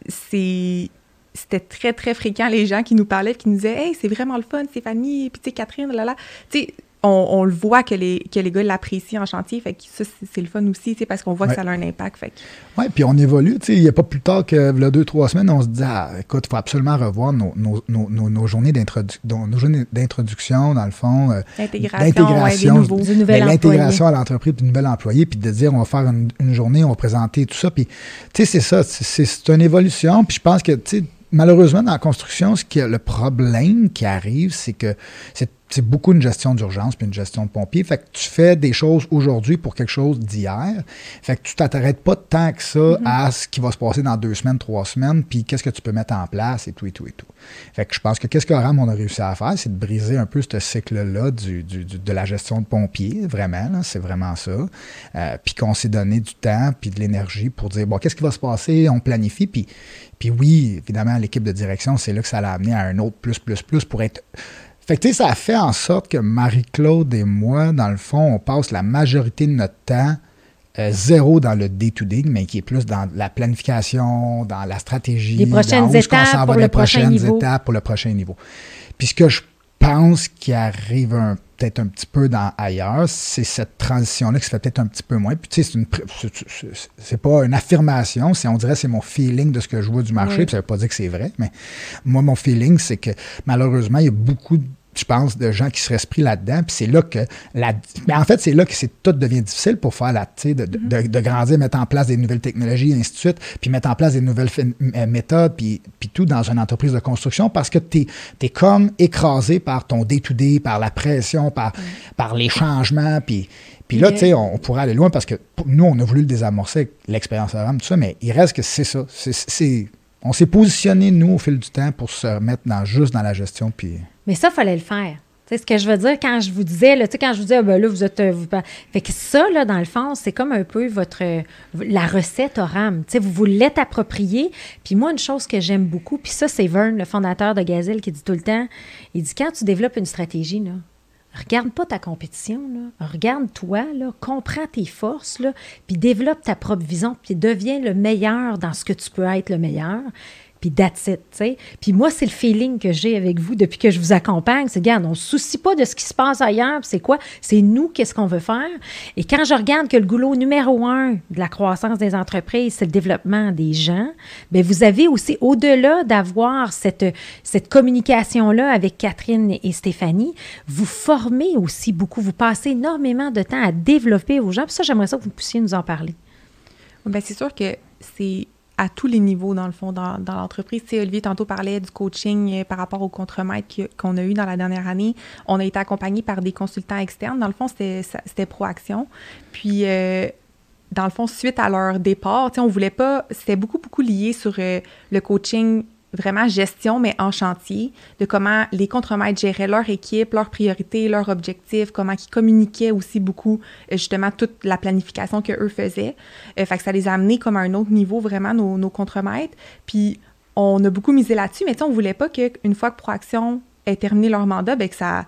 C'est... C'était très, très fréquent, les gens qui nous parlaient, qui nous disaient « Hey, c'est vraiment le fun, Stéphanie, puis tu sais, Catherine, là, là. » Tu sais, on, on le voit que les, que les gars l'apprécient en chantier, fait que ça, c'est c'est le fun aussi, tu sais, parce qu'on voit Ouais. que ça a un impact, fait que... Oui, puis on évolue. Tu sais, il n'y a pas plus tard que là, deux, trois semaines, on se dit ah, écoute, il faut absolument revoir nos, nos, nos, nos, nos journées d'introdu- donc, nos journées d'introduction, dans le fond. euh, L'intégration, d'intégration, ouais, ben, employé. l'intégration à l'entreprise du nouvel employé, puis de dire on va faire une, une journée, on va présenter tout ça. Puis, tu sais, c'est ça, c'est- c'est c'est une évolution. Puis je pense que, tu sais, malheureusement, dans la construction, ce qui le problème qui arrive, c'est que c'est c'est beaucoup une gestion d'urgence puis une gestion de pompier. Fait que tu fais des choses aujourd'hui pour quelque chose d'hier. Fait que tu t'arrêtes pas tant que ça mm-hmm. à ce qui va se passer dans deux semaines, trois semaines, puis qu'est-ce que tu peux mettre en place et tout et tout et tout. Fait que je pense que qu'est-ce que Ram on a réussi à faire, c'est de briser un peu ce cycle-là du, de la gestion de pompier, vraiment, c'est vraiment ça. Euh, puis qu'on s'est donné du temps puis de l'énergie pour dire, bon, qu'est-ce qui va se passer, on planifie, puis, puis oui, évidemment, l'équipe de direction, c'est là que ça l'a amené à un autre plus, plus, plus pour être fait que, ça a fait en sorte que Marie-Claude et moi, dans le fond, on passe la majorité de notre temps euh, zéro dans le day-to-day, mais qui est plus dans la planification, dans la stratégie. Les prochaines étapes pour le prochain niveau. étapes pour le prochain niveau. Puis ce que je pense qui arrive peut-être un petit peu dans ailleurs, c'est cette transition-là qui se fait peut-être un petit peu moins. Puis tu sais, c'est pas une affirmation, c'est on dirait c'est mon feeling de ce que je vois du marché. Puis ça veut pas dire que c'est vrai, mais moi mon feeling c'est que malheureusement il y a beaucoup de je pense, de gens qui seraient pris là-dedans. Puis c'est là que la. Mais en fait, c'est là que tout devient difficile pour faire la. De, de, de, de, grandir, mettre en place des nouvelles technologies, et ainsi de suite, puis mettre en place des nouvelles euh, méthodes, puis, puis tout dans une entreprise de construction parce que tu es, comme écrasé par ton day-to-day, par la pression, par, par les changements, puis. Puis là, tu sais, on, pourrait aller loin parce que nous, on a voulu le désamorcer avec l'expérience RAM, tout ça, mais il reste que c'est ça. C'est, on s'est positionné, nous, au fil du temps, pour se remettre dans, juste dans la gestion. Puis... Mais ça, fallait le faire. sais ce que je veux dire quand je vous disais, là, quand je vous disais, ah, ben là, vous êtes. Euh, fait que ça, là, dans le fond, c'est comme un peu votre. La recette RAM. sais vous vous l'êtes approprié. Puis moi, une chose que j'aime beaucoup, puis ça, c'est Vern, le fondateur de Gazelle, qui dit tout le temps il dit, quand tu développes une stratégie, là, regarde pas ta compétition, là. regarde toi, là, comprends tes forces, puis développe ta propre vision, puis deviens le meilleur dans ce que tu peux être le meilleur puis that's it, tu sais. Puis moi, c'est le feeling que j'ai avec vous depuis que je vous accompagne. C'est, regarde, on ne se soucie pas de ce qui se passe ailleurs, c'est quoi? C'est nous, qu'est-ce qu'on veut faire? Et quand je regarde que le goulot numéro un de la croissance des entreprises, c'est le développement des gens, bien, vous avez aussi, au-delà d'avoir cette, cette communication-là avec Catherine et Stéphanie, vous formez aussi beaucoup, vous passez énormément de temps à développer vos gens. Puis ça, j'aimerais ça que vous puissiez nous en parler. Bien, c'est sûr que c'est à tous les niveaux, dans le fond, dans, l'entreprise. Tu sais, Olivier, tantôt parlait du coaching euh, par rapport au contremaître qu'on a eu dans la dernière année. On a été accompagné par des consultants externes. Dans le fond, c'était Proaction. Puis, euh, dans le fond, suite à leur départ, tu sais, on voulait pas... C'était beaucoup, beaucoup lié sur euh, le coaching vraiment gestion, mais en chantier, de comment les contremaîtres géraient leur équipe, leurs priorités, leurs objectifs, comment ils communiquaient aussi beaucoup, euh, justement, toute la planification qu'eux faisaient. Euh, fait que ça les a amenés comme à un autre niveau, vraiment, nos, nos contremaîtres. Puis, on a beaucoup misé là-dessus, mais on voulait pas qu'une fois que Proaction ait terminé leur mandat, ben, que ça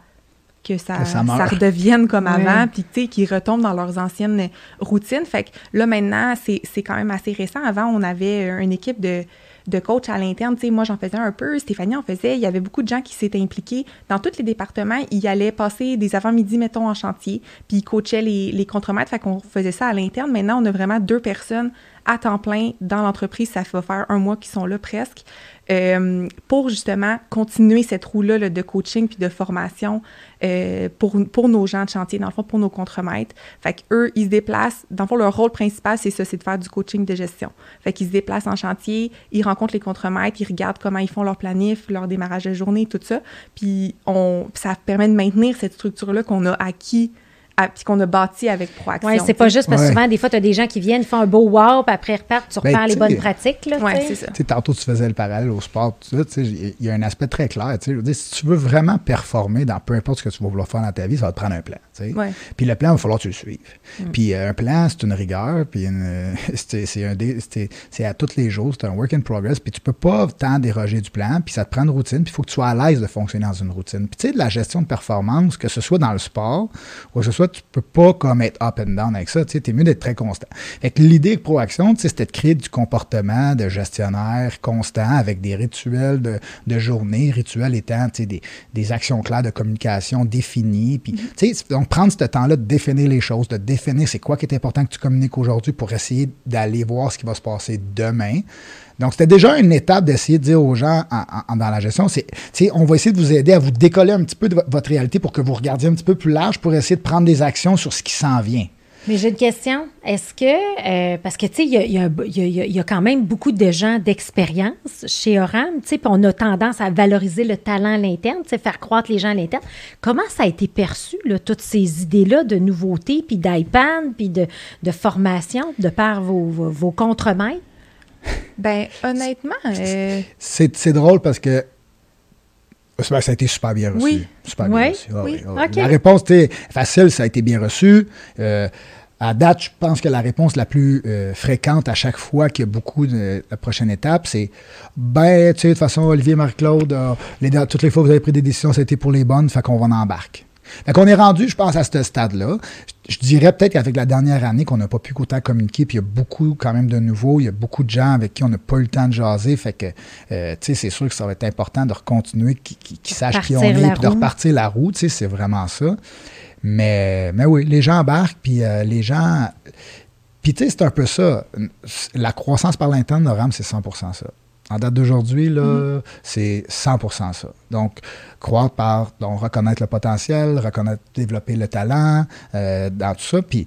que ça, ça, redevienne comme avant, puis tu sais, qu'ils retombent dans leurs anciennes routines. Fait que là, maintenant, c'est quand même assez récent. Avant, on avait une équipe de de coach à l'interne. Tu sais, moi, j'en faisais un peu, Stéphanie en faisait. Il y avait beaucoup de gens qui s'étaient impliqués. Dans tous les départements, ils allaient passer des avant-midi, mettons, en chantier, puis ils coachaient les, les contremaîtres. Fait qu'on faisait ça à l'interne. Maintenant, on a vraiment deux personnes à temps plein dans l'entreprise. Ça va faire un mois qu'ils sont là presque. Euh, pour justement continuer cette roue-là de coaching puis de formation euh, pour, nos gens de chantier, dans le fond, pour nos contremaîtres. Fait qu'eux, ils se déplacent. Dans le fond, leur rôle principal, c'est ça, c'est de faire du coaching de gestion. Fait qu'ils se déplacent en chantier, ils rencontrent les contremaîtres, ils regardent comment ils font leur planif, leur démarrage de journée, tout ça. Puis on, ça permet de maintenir cette structure-là qu'on a acquis puis qu'on a bâti avec Proaction. Oui, c'est pas juste parce que souvent, des fois, tu as des gens qui viennent, font un beau wow, puis après repartent, tu ben, les bonnes pratiques. Oui, c'est ça. Tantôt, tu faisais le parallèle au sport, il y a un aspect très clair. Je veux dire, si tu veux vraiment performer dans peu importe ce que tu vas vouloir faire dans ta vie, ça va te prendre un plan. Ouais. Puis le plan, il va falloir que tu le suives. Mm. Puis euh, un plan, c'est une rigueur, puis c'est à tous les jours, c'est un work in progress, puis tu peux pas tant déroger du plan, puis ça te prend une routine, puis il faut que tu sois à l'aise de fonctionner dans une routine. Puis tu sais, de la gestion de performance, que ce soit dans le sport ou que ce soit tu peux pas comme être up and down avec ça. Tu es mieux d'être très constant. Fait que l'idée de Proaction, c'était de créer du comportement de gestionnaire constant avec des rituels de, de journée, rituels étant des, des actions claires de communication définies. Puis, mm-hmm. Donc, prendre ce temps-là de définir les choses, de définir c'est quoi qui est important que tu communiques aujourd'hui pour essayer d'aller voir ce qui va se passer demain. Donc, c'était déjà une étape d'essayer de dire aux gens dans la gestion, c'est, on va essayer de vous aider à vous décoller un petit peu de votre réalité pour que vous regardiez un petit peu plus large pour essayer de prendre des actions sur ce qui s'en vient. Mais j'ai une question. Est-ce que, euh, parce que, tu sais, il y a, quand même beaucoup de gens d'expérience chez Oram, tu sais, puis on a tendance à valoriser le talent à l'interne, tu sais, faire croître les gens à l'interne. Comment ça a été perçu, toutes ces idées-là de nouveautés, puis d'iPad, puis de, formation, de par vos, vos, vos? Ben, honnêtement. Euh... C'est drôle parce que ça a été super bien reçu. Oui. Super oui. bien reçu. Ah, oui. Okay. La réponse était facile, ça a été bien reçu. Euh, à date, je pense que la réponse la plus euh, fréquente à chaque fois qu'il y a beaucoup de la prochaine étape, c'est ben, tu sais, de toute façon, Olivier Marie-Claude, les, toutes les fois que vous avez pris des décisions, été pour les bonnes, fait qu'on va en embarquer. Fait qu'on est rendu, je pense, à ce stade-là. Je, je, dirais peut-être qu'avec la dernière année qu'on n'a pas pu autant communiquer, puis il y a beaucoup quand même de nouveaux, il y a beaucoup de gens avec qui on n'a pas eu le temps de jaser. Fait que, euh, tu sais, c'est sûr que ça va être important de recontinuer, qu'ils qui, qui sachent qui on est, puis de repartir la roue. Tu sais, c'est vraiment ça. Mais, mais oui, les gens embarquent, puis euh, les gens. Puis, tu sais, c'est un peu ça. La croissance par l'interne de RAM, c'est 100% ça. En date d'aujourd'hui, là, mm -hmm. c'est 100% ça. Donc, croire par donc, reconnaître le potentiel, reconnaître, développer le talent, euh, dans tout ça. Puis,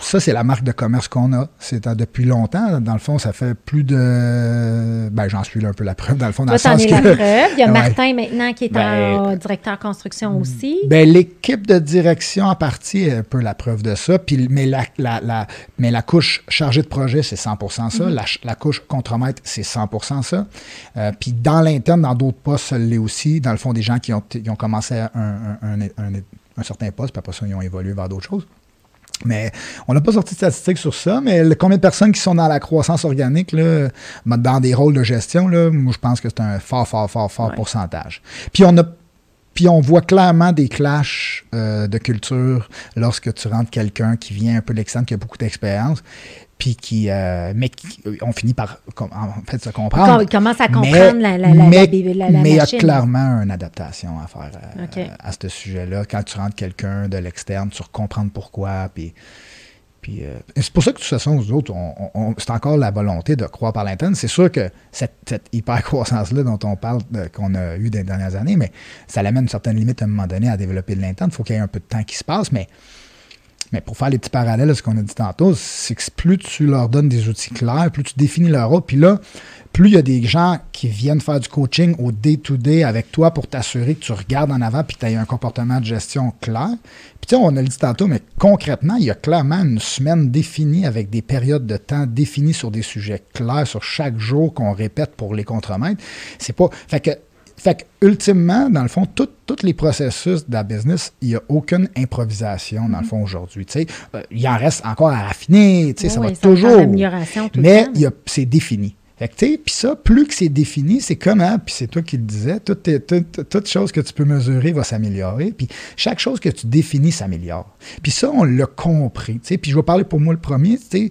ça, c'est la marque de commerce qu'on a. C'est depuis longtemps. Dans le fond, ça fait plus de. Ben, j'en suis là un peu la preuve. Dans le fond, dans Toi, le sens es que. la preuve. Il y a Martin ouais. maintenant qui est ben, en directeur construction aussi. Ben, l'équipe de direction en partie est un peu la preuve de ça. Puis, mais, la, la, la, mais la couche chargée de projet, c'est 100% ça. Mm -hmm. la, la, couche contremaître, c'est 100% ça. Euh, puis, dans l'interne, dans d'autres postes, ça l'est aussi. Dans le fond, des gens qui ont, qui ont commencé un, un, un, un, un certain poste, puis après ça, ils ont évolué vers d'autres choses. Mais on n'a pas sorti de statistiques sur ça, mais le, combien de personnes qui sont dans la croissance organique, là, dans des rôles de gestion, là, moi je pense que c'est un fort, fort, fort, fort ouais. pourcentage. Puis on a puis on voit clairement des clashs euh, de culture lorsque tu rentres quelqu'un qui vient un peu de l'externe, qui a beaucoup d'expérience, puis qui, euh, mais qui, on finit par en fait se comprendre. Il commence à comprendre mais, la, la, mais, la, la mais il y a clairement une adaptation à faire à, okay. à, à ce sujet-là. Quand tu rentres quelqu'un de l'externe, tu comprends pourquoi, puis puis, euh, c'est pour ça que de toute façon, nous autres, on, on, c'est encore la volonté de croire par l'interne. C'est sûr que cette, cette hyper-croissance-là dont on parle, qu'on a eu dans les dernières années, mais ça l'amène une certaine limite à un moment donné à développer de l'interne. Il faut qu'il y ait un peu de temps qui se passe, mais, mais pour faire les petits parallèles à ce qu'on a dit tantôt, c'est que plus tu leur donnes des outils clairs, plus tu définis leur rôle, puis là, plus il y a des gens qui viennent faire du coaching au day-to-day -day avec toi pour t'assurer que tu regardes en avant puis que tu as un comportement de gestion clair. Puis tu sais, on a le dit tantôt, mais concrètement, il y a clairement une semaine définie avec des périodes de temps définies sur des sujets clairs sur chaque jour qu'on répète pour les contremaîtres. C'est pas. Fait que fait que, ultimement, dans le fond, tous les processus de la business, il n'y a aucune improvisation, dans le fond, aujourd'hui. Euh, il en reste encore à affiner, oui, ça va toujours. Tout mais c'est défini. Fait que, tu sais, puis ça, plus que c'est défini, c'est comment, puis c'est toi qui le disais, toute, toute, toute chose que tu peux mesurer va s'améliorer, puis chaque chose que tu définis s'améliore. Puis ça, on l'a compris, tu sais, puis je vais parler pour moi le premier, tu sais,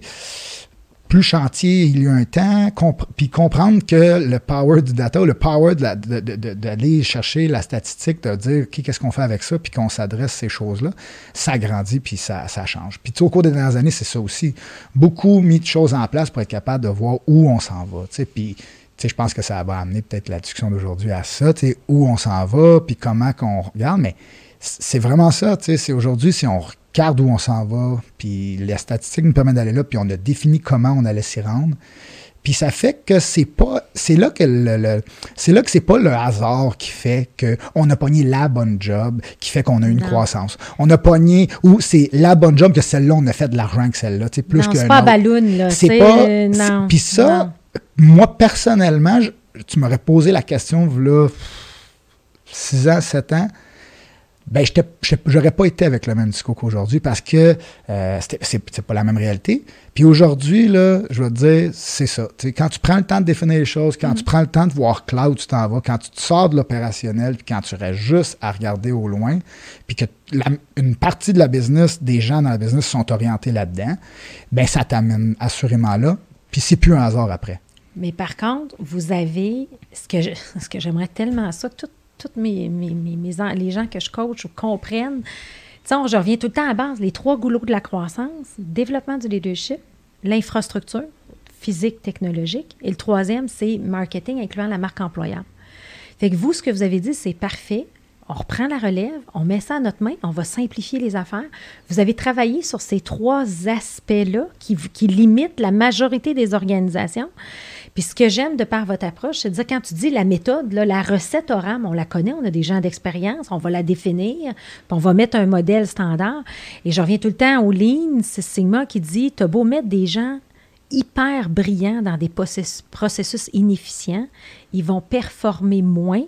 plus chantier il y a un temps, puis comprendre que le power du data, le power d'aller de chercher la statistique, de dire qu'est-ce qu'on fait avec ça, puis qu'on s'adresse ces choses-là, ça grandit, puis ça, ça change. Puis au cours des dernières années, c'est ça aussi. Beaucoup mis de choses en place pour être capable de voir où on s'en va. Puis je pense que ça va amener peut-être la discussion d'aujourd'hui à ça, où on s'en va, puis comment qu'on regarde, mais c'est vraiment ça. C'est aujourd'hui, si on regarde où on s'en va, puis les statistiques nous permettent d'aller là, puis on a défini comment on allait s'y rendre. Puis ça fait que c'est pas, c'est là que le, le c'est là que c'est pas le hasard qui fait que on a pogné la bonne job, qui fait qu'on a une non. croissance. On a pogné ou c'est la bonne job que celle-là on a fait de l'argent que celle-là, tu sais plus que c'est pas ballon là. C'est pas. Non. Puis ça, non. moi personnellement, je, tu m'aurais posé la question là 6 ans, 7 ans ben, j'aurais pas été avec le même discours qu'aujourd'hui parce que euh, c'est pas la même réalité. Puis aujourd'hui, là, je vais te dire, c'est ça. T'sais, quand tu prends le temps de définir les choses, quand mm -hmm. tu prends le temps de voir où tu t'en vas, quand tu te sors de l'opérationnel, puis quand tu restes juste à regarder au loin, puis que la, une partie de la business, des gens dans la business sont orientés là-dedans, ben ça t'amène assurément là. Puis c'est plus un hasard après. Mais par contre, vous avez ce que je, ce que j'aimerais tellement ça, que tout tous mes, mes, mes, mes, les gens que je coach comprennent. Tu je reviens tout le temps à base. Les trois goulots de la croissance, développement du leadership, l'infrastructure physique, technologique. Et le troisième, c'est marketing, incluant la marque employeur. Fait que vous, ce que vous avez dit, c'est parfait. On reprend la relève, on met ça à notre main, on va simplifier les affaires. Vous avez travaillé sur ces trois aspects-là qui, limitent la majorité des organisations. Puis ce que j'aime de par votre approche, c'est de dire quand tu dis la méthode, la recette ORAM, on la connaît, on a des gens d'expérience, on va la définir, puis on va mettre un modèle standard. Et je reviens tout le temps au Lean, c'est Sigma qui dit, tu as beau mettre des gens hyper brillants dans des processus inefficients, ils vont performer moins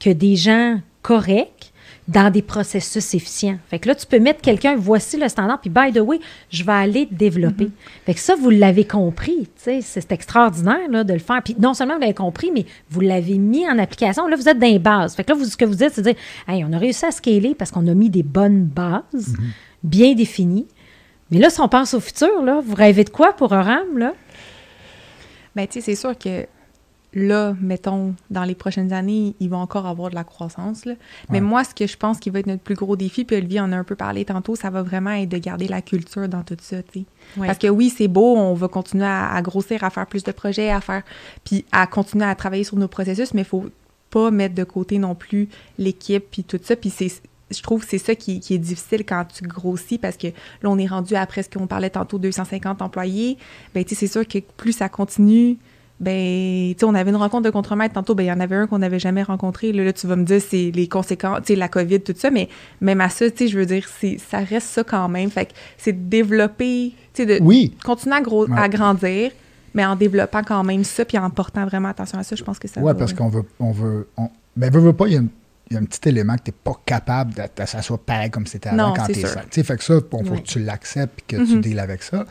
que des gens corrects dans des processus efficients. Fait que là, tu peux mettre quelqu'un, voici le standard, puis by the way, je vais aller développer. Mm-hmm. Fait que ça, vous l'avez compris, c'est extraordinaire là, de le faire. Puis non seulement vous l'avez compris, mais vous l'avez mis en application. Là, vous êtes dans les bases. Fait que là, vous, ce que vous dites, c'est de dire, hey, on a réussi à scaler parce qu'on a mis des bonnes bases, mm-hmm. bien définies. Mais là, si on pense au futur, là, vous rêvez de quoi pour Oram, là? Bien, tu sais, c'est sûr que là, mettons, dans les prochaines années, ils vont encore avoir de la croissance. Mais moi, ce que je pense qui va être notre plus gros défi, puis Olivier en a un peu parlé tantôt, ça va vraiment être de garder la culture dans tout ça. Parce que oui, c'est beau, on va continuer à, grossir, à faire plus de projets, à faire, puis à continuer à travailler sur nos processus, mais il faut pas mettre de côté non plus l'équipe, puis tout ça. Puis c'est je trouve que c'est ça qui, est difficile quand tu grossis parce que là, on est rendu à presque, on parlait tantôt, 250 employés. Ben, tu sais, c'est sûr que plus ça continue, ben, tu sais, on avait une rencontre de contremaître tantôt, ben, il y en avait un qu'on n'avait jamais rencontré. Là, tu vas me dire, c'est les conséquences, tu sais, la COVID, tout ça, mais même à ça, tu sais, je veux dire, ça reste ça quand même. Fait que c'est de développer, tu sais, de continuer à, à grandir, mais en développant quand même ça, puis en portant vraiment attention à ça, je pense que ça Oui, parce qu'on veut, on veut, on, ben, veut, veut pas, il y a il y a un petit élément que tu n'es pas capable de, que ça soit pareil comme c'était avant quand tu es seul. Fait que ça, il faut que tu l'acceptes et que tu mm-hmm. deals avec ça.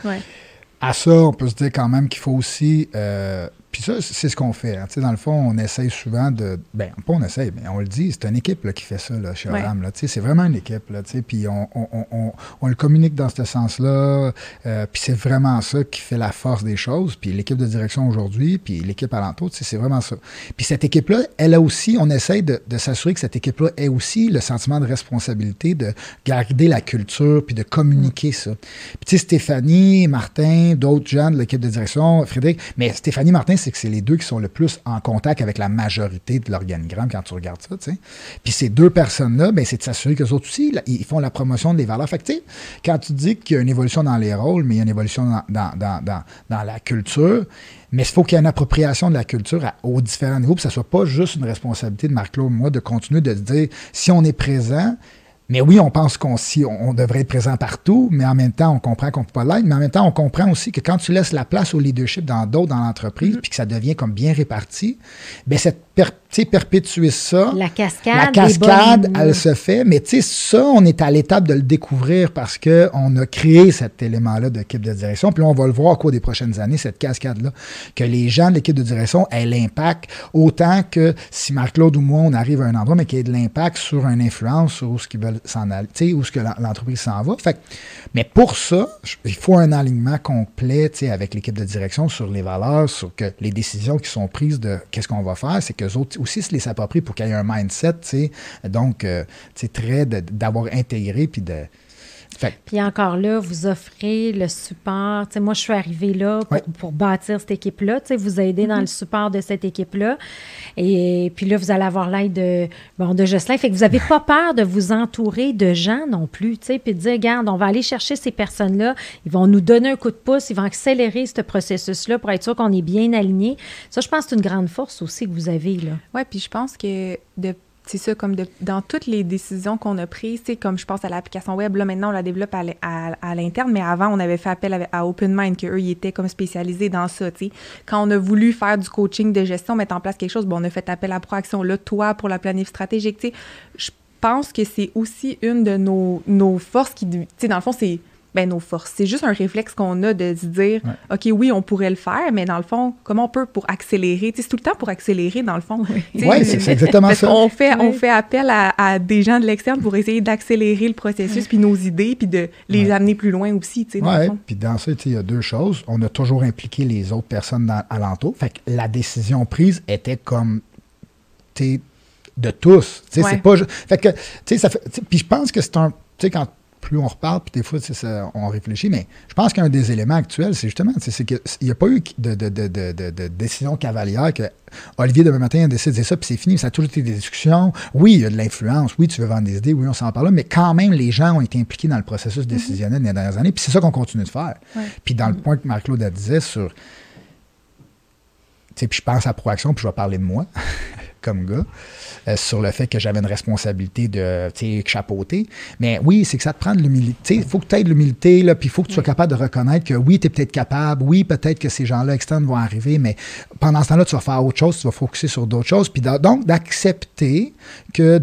À ça, on peut se dire quand même qu'il faut aussi euh, puis ça, c'est ce qu'on fait. Hein. Dans le fond, on essaye souvent de. Ben, pas on essaye, mais on le dit, c'est une équipe là, qui fait ça là, chez Oram. C'est vraiment une équipe. Là, puis on, on, on, on, le communique dans ce sens-là. Euh, puis c'est vraiment ça qui fait la force des choses. Puis l'équipe de direction aujourd'hui, puis l'équipe alentour, c'est vraiment ça. Puis cette équipe-là, elle a aussi, on essaye de, de s'assurer que cette équipe-là ait aussi le sentiment de responsabilité de garder la culture puis de communiquer ça. Puis tu sais, Stéphanie, Martin, d'autres gens de l'équipe de direction, Frédéric, mais Stéphanie, Martin, c'est que c'est les deux qui sont le plus en contact avec la majorité de l'organigramme quand tu regardes ça. Puis ces deux personnes-là, ben, c'est de s'assurer qu'eux autres aussi, ils font la promotion des valeurs. Fait que, quand tu dis qu'il y a une évolution dans les rôles, mais il y a une évolution dans, dans, la culture, mais il faut qu'il y ait une appropriation de la culture aux différents niveaux, que ça ne soit pas juste une responsabilité de Marc-Claude, moi, de continuer de dire, si on est présent, mais oui, on pense qu'on on devrait être présent partout, mais en même temps, on comprend qu'on ne peut pas l'être, mais en même temps, on comprend aussi que quand tu laisses la place au leadership dans d'autres dans l'entreprise, mm-hmm. puis que ça devient comme bien réparti, bien cette perpétuer ça. La cascade. La cascade, elle se fait. Mais tu sais, ça, on est à l'étape de le découvrir parce qu'on a créé cet élément-là d'équipe de direction. Puis là, on va le voir au cours des prochaines années, cette cascade-là, que les gens de l'équipe de direction aient l'impact autant que si Marc-Claude ou moi, on arrive à un endroit, mais qu'il y ait de l'impact sur une influence, sur où ce qu'ils veulent s'en aller, où ce que l'entreprise s'en va. Fait mais pour ça, il faut un alignement complet, tu sais, avec l'équipe de direction sur les valeurs, sur que les décisions qui sont prises de qu'est-ce qu'on va faire, c'est que autres aussi se les s'approprient pour qu'il y ait un mindset, tu sais. Donc, euh, c'est très d'avoir intégré puis de puis encore là, vous offrez le support. sais, moi, je suis arrivée là pour, bâtir cette équipe-là, vous aider dans mm-hmm. le support de cette équipe-là. Et puis là, vous allez avoir l'aide de, bon, de Jocelyn. Fait que vous n'avez pas peur de vous entourer de gens non plus, puis de dire, regarde, on va aller chercher ces personnes-là, ils vont nous donner un coup de pouce, ils vont accélérer ce processus-là pour être sûr qu'on est bien aligné. Ça, je pense que c'est une grande force aussi que vous avez. là. Oui, puis je pense que de c'est ça, comme dans toutes les décisions qu'on a prises, c'est comme je pense à l'application web, là maintenant on la développe à, l'interne, mais avant on avait fait appel à, OpenMind, qu'eux ils étaient comme spécialisés dans ça, tu sais. Quand on a voulu faire du coaching de gestion, mettre en place quelque chose, bon, on a fait appel à Proaction, là, toi pour la planif stratégique. Je pense que c'est aussi une de nos, nos forces qui, dans le fond, c'est ben, nos forces. C'est juste un réflexe qu'on a de se dire, OK, oui, on pourrait le faire, mais dans le fond, comment on peut pour accélérer? C'est tout le temps pour accélérer, dans le fond. Oui, c'est exactement ça. On fait, on fait appel à, des gens de l'externe pour essayer d'accélérer le processus, puis nos idées, puis de les amener plus loin aussi. Oui, puis dans ça, il y a deux choses. On a toujours impliqué les autres personnes dans, alentour. Fait que la décision prise était comme de tous. C'est pas. Fait que, tu sais, ça fait. Puis je pense que c'est un. Tu sais, quand plus on reparle, puis des fois, ça, on réfléchit. Mais je pense qu'un des éléments actuels, c'est justement, c'est qu'il n'y a pas eu de, de, de, de, décision cavalière que Olivier, demain matin, a décidé ça, puis c'est fini. Ça a toujours été des discussions. Oui, il y a de l'influence. Oui, tu veux vendre des idées. Oui, on s'en parle là. Mais quand même, les gens ont été impliqués dans le processus mhm. décisionnel des dernières années. Puis c'est ça qu'on continue de faire. Puis dans le point que Marc-Claude disait sur. Tu sais, puis je pense à Proaction, puis je vais parler de moi comme gars. Euh, sur le fait que j'avais une responsabilité de chapeauter. Mais oui, c'est que ça te prend de l'humilité. Il faut que tu aies de l'humilité, puis il faut que tu sois capable de reconnaître que oui, tu es peut-être capable, oui, peut-être que ces gens-là externes vont arriver, mais pendant ce temps-là, tu vas faire autre chose, tu vas focuser sur d'autres choses. Puis donc, d'accepter que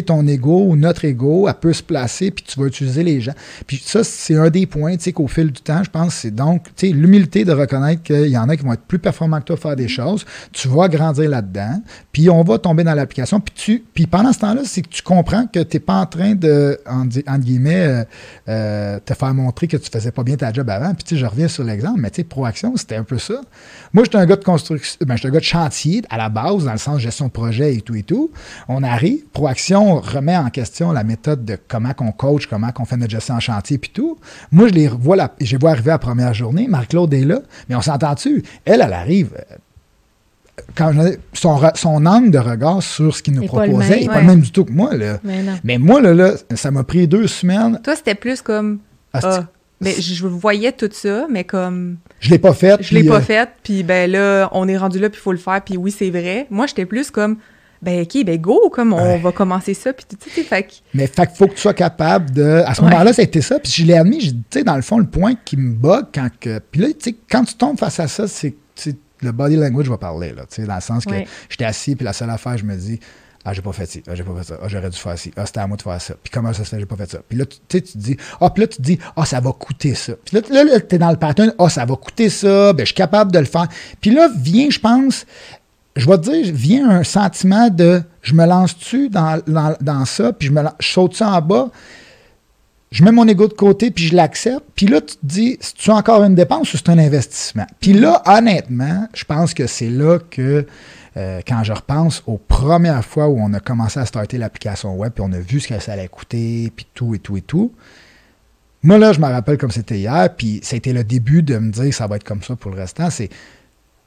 ton ego ou notre ego, elle peut se placer, puis tu vas utiliser les gens. Puis ça, c'est un des points qu'au fil du temps, je pense, c'est donc l'humilité de reconnaître qu'il y en a qui vont être plus performants que toi à faire des choses. Tu vas grandir là-dedans, puis on va tomber dans l'application puis, pendant ce temps-là, c'est que tu comprends que tu n'es pas en train de, en, guillemets, euh, euh, te faire montrer que tu faisais pas bien ta job avant. Puis tu sais, je reviens sur l'exemple, mais tu sais, Proaction, c'était un peu ça. Moi, j'étais un gars de construction, ben, j'étais un gars de chantier à la base, dans le sens gestion de projet et tout et tout. On arrive, Proaction remet en question la méthode de comment qu'on coach, comment qu'on fait notre gestion en chantier puis tout. Moi, je les vois, la, je les vois arriver à la première journée. Marc-Claude est là, mais on s'entend-tu? Elle, elle arrive quand son, son, angle de regard sur ce qu'il nous proposait n'est pas le même du tout que moi. Là. Mais, moi, là, ça m'a pris deux semaines. Toi, c'était plus comme. Ah, mais je voyais tout ça, mais comme. Je l'ai pas fait. Je l'ai pas euh, fait, puis ben là, on est rendu là, puis il faut le faire, puis oui, c'est vrai. Moi, j'étais plus comme. Ben, OK, ben go, comme on va commencer ça, puis tout, tu fait Mais fait faut que tu sois capable de... À ce moment-là, ça a été ça, puis je l'ai admis, tu sais, dans le fond, le point qui me bug quand que... Puis là, tu sais, quand tu tombes face à ça, c'est le body language va parler, là, dans le sens que j'étais assis, puis la seule affaire, je me dis, ah, j'ai pas fait ci, ah, j'ai pas fait ça, ah, j'aurais dû faire ci, ah, c'était à moi de faire ça, puis comment ça se fait, j'ai pas fait ça? Puis là, tu sais, tu te dis, ah, puis là, tu te dis, ah, ça va coûter ça. Puis là, là, t'es dans le pattern, ah, ça va coûter ça, ben, je suis capable de le faire. Puis là, vient, je pense, je vais te dire, vient un sentiment de, je me lance-tu dans, dans, ça, puis je me je saute ça en bas, je mets mon ego de côté, puis je l'accepte. Puis là, tu te dis, c'est-tu encore une dépense ou c'est un investissement? Puis là, honnêtement, je pense que c'est là que, euh, quand je repense aux premières fois où on a commencé à starter l'application web, puis on a vu ce que ça allait coûter, puis tout et tout et tout, moi, là, je me rappelle comme c'était hier, puis ça a été le début de me dire, ça va être comme ça pour le restant, c'est,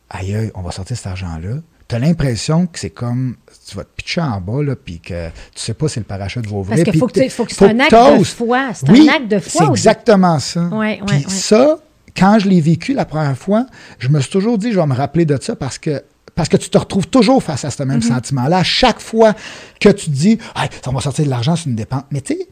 aïe, on va sortir cet argent-là, tu as l'impression que c'est comme tu vas te pitcher en bas, là, puis que tu sais pas si le parachute va ouvrir. Parce qu'il faut que, faut que c'est un acte de foi. C'est un acte de foi. C'est exactement ça. puis ça, quand je l'ai vécu la première fois, je me suis toujours dit, je vais me rappeler de ça parce que parce que tu te retrouves toujours face à ce même mm-hmm. sentiment-là. À chaque fois que tu dis, ça va sortir de l'argent, c'est une dépense. Mais tu sais,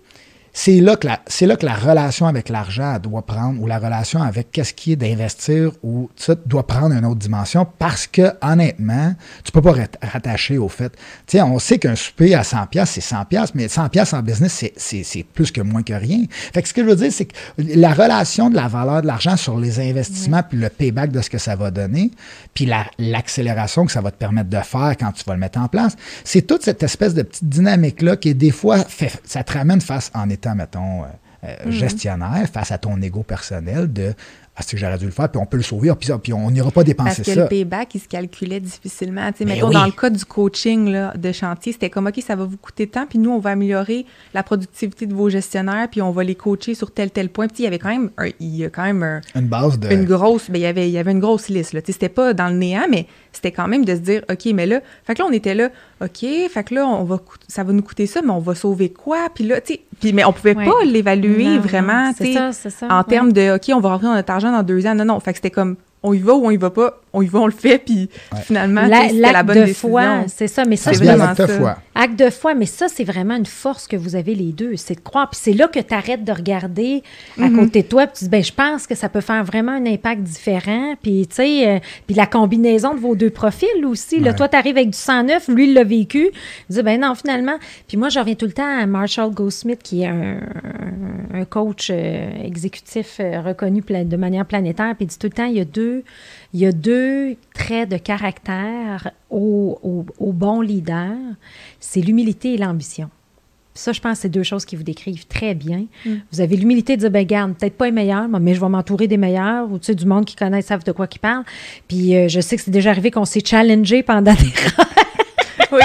c'est là, que la, c'est là que la relation avec l'argent doit prendre, ou la relation avec qu'est-ce qui est d'investir, ou ça doit prendre une autre dimension, parce que honnêtement, tu peux pas rattacher au fait. Tu sais, on sait qu'un souper à 100 pièces c'est 100 pièces mais 100 pièces en business, c'est, plus que moins que rien. Fait que ce que je veux dire, c'est que la relation de la valeur de l'argent sur les investissements, puis le payback de ce que ça va donner, puis l'accélération que ça va te permettre de faire quand tu vas le mettre en place, c'est toute cette espèce de petite dynamique-là qui, des fois, fait, ça te ramène face en étant mettons, euh, euh, mhm. gestionnaire face à ton ego personnel de ah, c'est que j'aurais dû le faire, puis on peut le sauver, puis, puis on n'ira pas dépenser ça. Parce que le payback, il se calculait difficilement. Mais mettons, dans le cas du coaching là, de chantier, c'était comme, OK, ça va vous coûter tant, puis nous, on va améliorer la productivité de vos gestionnaires, puis on va les coacher sur tel, tel point. Puis il y avait quand même, il y a quand même une base de... Une grosse, ben, il, y avait, il y avait une grosse liste. C'était pas dans le néant, mais c'était quand même de se dire, OK, mais là, fait que là, on était là, OK, fait que là, on va, ça va nous coûter ça, mais on va sauver quoi? Puis là, tu sais, puis, mais on pouvait pas l'évaluer vraiment, tu sais, en termes de, OK, on va rentrer dans notre argent dans deux ans. Non, non, fait que c'était comme, on y va ou on y va pas, on y va, on le fait, puis finalement, c'est la bonne de décision. foi, c'est ça. Mais ça, c'est vraiment acte de foi. Acte de foi, mais ça, c'est vraiment une force que vous avez les deux, c'est de croire. Puis c'est là que tu arrêtes de regarder à mm-hmm. côté de toi, puis tu dis, ben je pense que ça peut faire vraiment un impact différent. Puis, tu sais, euh, puis la combinaison de vos deux profils aussi. Là, toi, tu arrives avec du 109, lui, il l'a vécu. Il dit, ben non, finalement. Puis moi, je reviens tout le temps à Marshall Goldsmith, qui est un, un coach euh, exécutif euh, reconnu de manière planétaire, puis il dit tout le temps, il y a deux il y a deux traits de caractère au, bon leader, c'est l'humilité et l'ambition. Ça, je pense, c'est deux choses qui vous décrivent très bien. Mm. Vous avez l'humilité de dire, ben garde, peut-être pas les meilleurs, mais je vais m'entourer des meilleurs, ou tu sais, du monde qui connaît, savent de quoi ils parlent. Puis euh, je sais que c'est déjà arrivé qu'on s'est challengé pendant des Oui.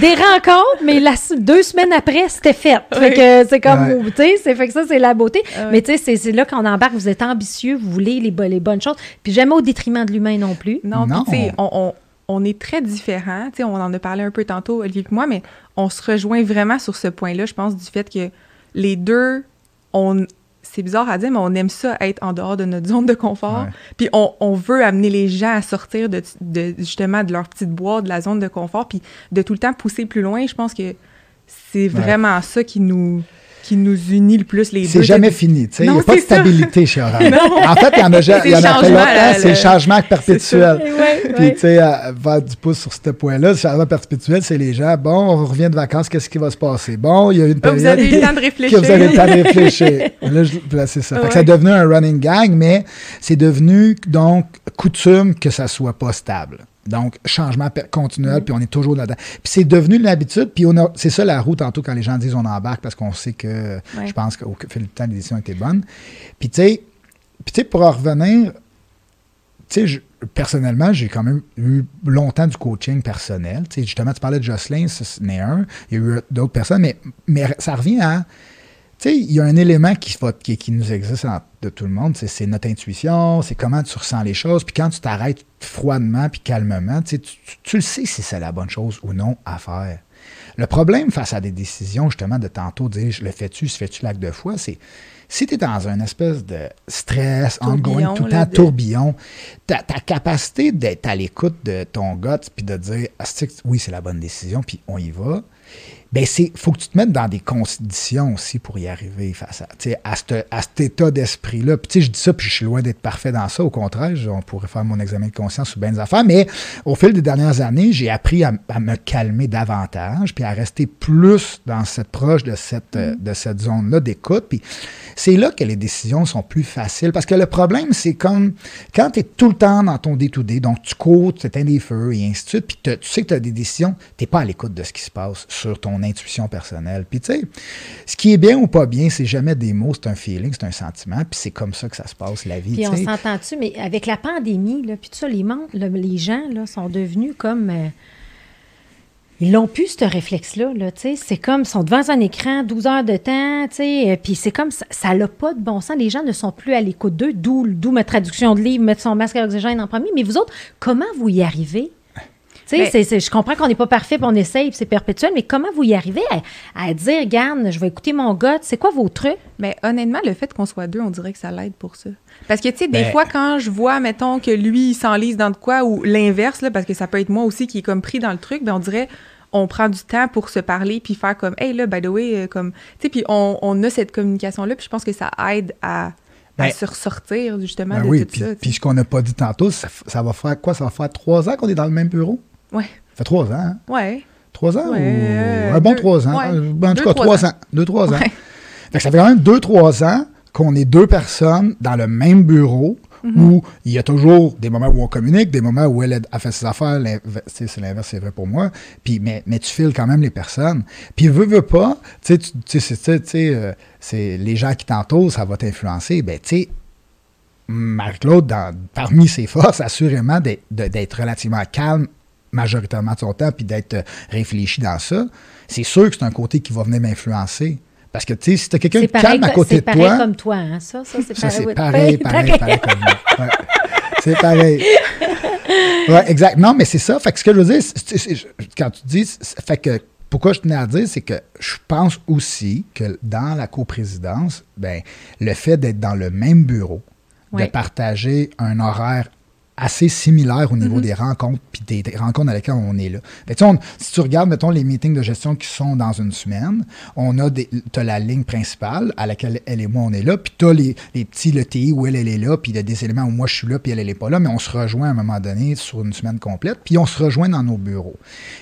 des rencontres, mais la, deux semaines après, c'était fait. Fait que c'est comme, Ouais. tu sais, c'est fait que ça, c'est la beauté. Ah ouais. Mais tu sais, c'est- là qu'on embarque, vous êtes ambitieux, vous voulez les, bo- les bonnes choses, puis jamais au détriment de l'humain non plus. Non, puis Non. tu sais, on, on, on est très différents. Tu sais, on en a parlé un peu tantôt, Olivier et moi, mais on se rejoint vraiment sur ce point-là, je pense, du fait que les deux, on, c'est bizarre à dire, mais on aime ça être en dehors de notre zone de confort. Ouais. Puis on, on veut amener les gens à sortir de, de- justement de leur petite boîte, de la zone de confort, puis de tout le temps pousser plus loin. Je pense que c'est vraiment ça qui nous, qui nous unit le plus, les deux. C'est jamais fini, tu sais. Il n'y a pas de ça. stabilité chez Orange. En fait, il y en a, il y en a le fait changement, longtemps, c'est le changement perpétuel. Ouais, Puis, ouais. tu sais, à- faire du pouce sur ce point-là, le changement perpétuel, c'est les gens, bon, on revient de vacances, qu'est-ce qui va se passer? Bon, il y a une période vous avez eu le temps de que réfléchir. vous avez le temps de réfléchir. Là, c'est ça. Fait que Ouais. c'est devenu un running gang, mais c'est devenu, donc, coutume que ça soit pas stable. Donc, changement continuel, puis on est toujours là-dedans. Puis c'est devenu une habitude, puis on a, c'est ça la roue tantôt quand les gens disent on embarque parce qu'on sait que, Ouais. je pense qu'au fil du temps, les décisions étaient bonnes. Puis tu sais, puis, tu sais, pour en revenir, tu sais, personnellement, j'ai quand même eu longtemps du coaching personnel. Tu sais, justement, tu parlais de Jocelyn, ce n'est un. Il y a eu d'autres personnes, mais, mais ça revient à. Tu sais, il y a un élément qui, va- qui, qui nous existe en- de tout le monde, c'est- notre intuition, c'est comment tu ressens les choses. Puis quand tu t'arrêtes froidement puis calmement, tu, tu, tu- le sais si c'est la bonne chose ou non à faire. Le problème face à des décisions, justement, de tantôt dire je le fais-tu, se fais-tu l'acte de foi, c'est si tu es dans une espèce de stress, ongoing, tout le temps, de- tourbillon, ta, ta capacité d'être à l'écoute de ton gut puis de dire que oui, c'est la bonne décision, puis on y va, ben c'est faut que tu te mettes dans des conditions aussi pour y arriver face à, à, à cet état d'esprit-là. Puis je dis ça, puis je suis loin d'être parfait dans ça. Au contraire, on pourrait faire mon examen de conscience sur bien des affaires. Mais au fil des dernières années, j'ai appris à, à me calmer davantage, puis à rester plus dans cette proche de cette, euh, de cette zone-là d'écoute. Puis c'est là que les décisions sont plus faciles. Parce que le problème, c'est comme quand tu es tout le temps dans ton day-to-day, donc tu cours, tu éteins des feux et ainsi de suite, puis tu sais que tu as des décisions, tu n'es pas à l'écoute de ce qui se passe sur ton intuition personnelle. Puis tu sais, ce qui est bien ou pas bien, c'est jamais des mots, c'est un feeling, c'est un sentiment, puis c'est comme ça que ça se passe, la vie. Puis tu on sais. s'entend-tu, mais avec la pandémie, là, puis tout ça, les, les gens là, sont devenus comme. euh, ils n'ont plus ce réflexe-là. Là, tu sais. c'est comme, ils sont devant un écran 12 heures de temps, tu sais, euh, puis c'est comme, ça- ça n'a pas de bon sens. Les gens ne sont plus à l'écoute d'eux, d'où, d'où ma traduction de livre, mettre son masque à oxygène en premier. Mais vous autres, comment vous y arrivez? Tu sais, Ben- je comprends qu'on n'est pas parfait, puis on essaye, puis c'est perpétuel, mais comment vous y arrivez à, à dire, regarde, je vais écouter mon gars, c'est quoi vos trucs? Mais honnêtement, le fait qu'on soit deux, on dirait que ça l'aide pour ça. Parce que, tu sais, des Ben- fois, quand je vois, mettons, que lui, il s'enlise dans de quoi, ou l'inverse, là, parce que ça peut être moi aussi qui est comme pris dans le truc, ben on dirait, on prend du temps pour se parler, puis faire comme, hey, là, by the way, euh, comme, tu sais, puis on, on a cette communication-là, puis je pense que ça aide à, à Ben- se ressortir, justement, Ben de oui, tout puis, ça. ce qu'on n'a pas dit tantôt, ça va faire quoi? Ça va faire trois ans qu'on est dans le même bureau? Ouais, Ça fait trois ans, hein? ouais. Trois ans? Ouais, ou- euh, un bon deux- trois ans. ouais. Euh, En tout cas, trois ans. ans. Deux, trois ans. Fait que ça fait quand même deux, trois ans qu'on est deux personnes dans le même bureau Mm-hmm. où il y a toujours des moments où on communique, des moments où elle a fait ses affaires. C'est l'inverse, c'est vrai pour moi. Puis, mais, mais tu files quand même les personnes. Puis, veux, veux pas, tu sais, c'est- euh, c'est les gens qui t'entourent, ça va t'influencer. Ben, tu sais, Marie-Claude, dans- parmi ses forces, assurément, d'être relativement calme majoritairement de son temps, puis d'être euh, réfléchi dans ça, c'est sûr que c'est un côté qui va venir m'influencer. Parce que, tu sais, si tu as quelqu'un C'est de calme à côté c'est de pareil toi, comme toi, hein? Ça, ça c'est pareil. c'est oui. pareil, pareil, pareil comme moi. Ouais. C'est pareil. Ouais, exact. Non, mais c'est ça. Fait que ce que je veux dire, c'est- c'est- c'est- quand tu dis, c'est- fait que pourquoi je tenais à dire, c'est que je pense aussi que dans la coprésidence, ben, le fait d'être dans le même bureau, de partager un horaire assez similaire au niveau des rencontres, puis des, des rencontres dans lesquelles on est là. Fait que, tu sais, on- si tu regardes, mettons, les meetings de gestion qui sont dans une semaine, on a des, la ligne principale à laquelle elle et moi, on est là, puis t'as les, les petits le TI où elle, elle est là, puis il y a des éléments où moi, je suis là, puis elle, elle est pas là, mais on se rejoint à un moment donné sur une semaine complète, puis on se rejoint dans nos bureaux.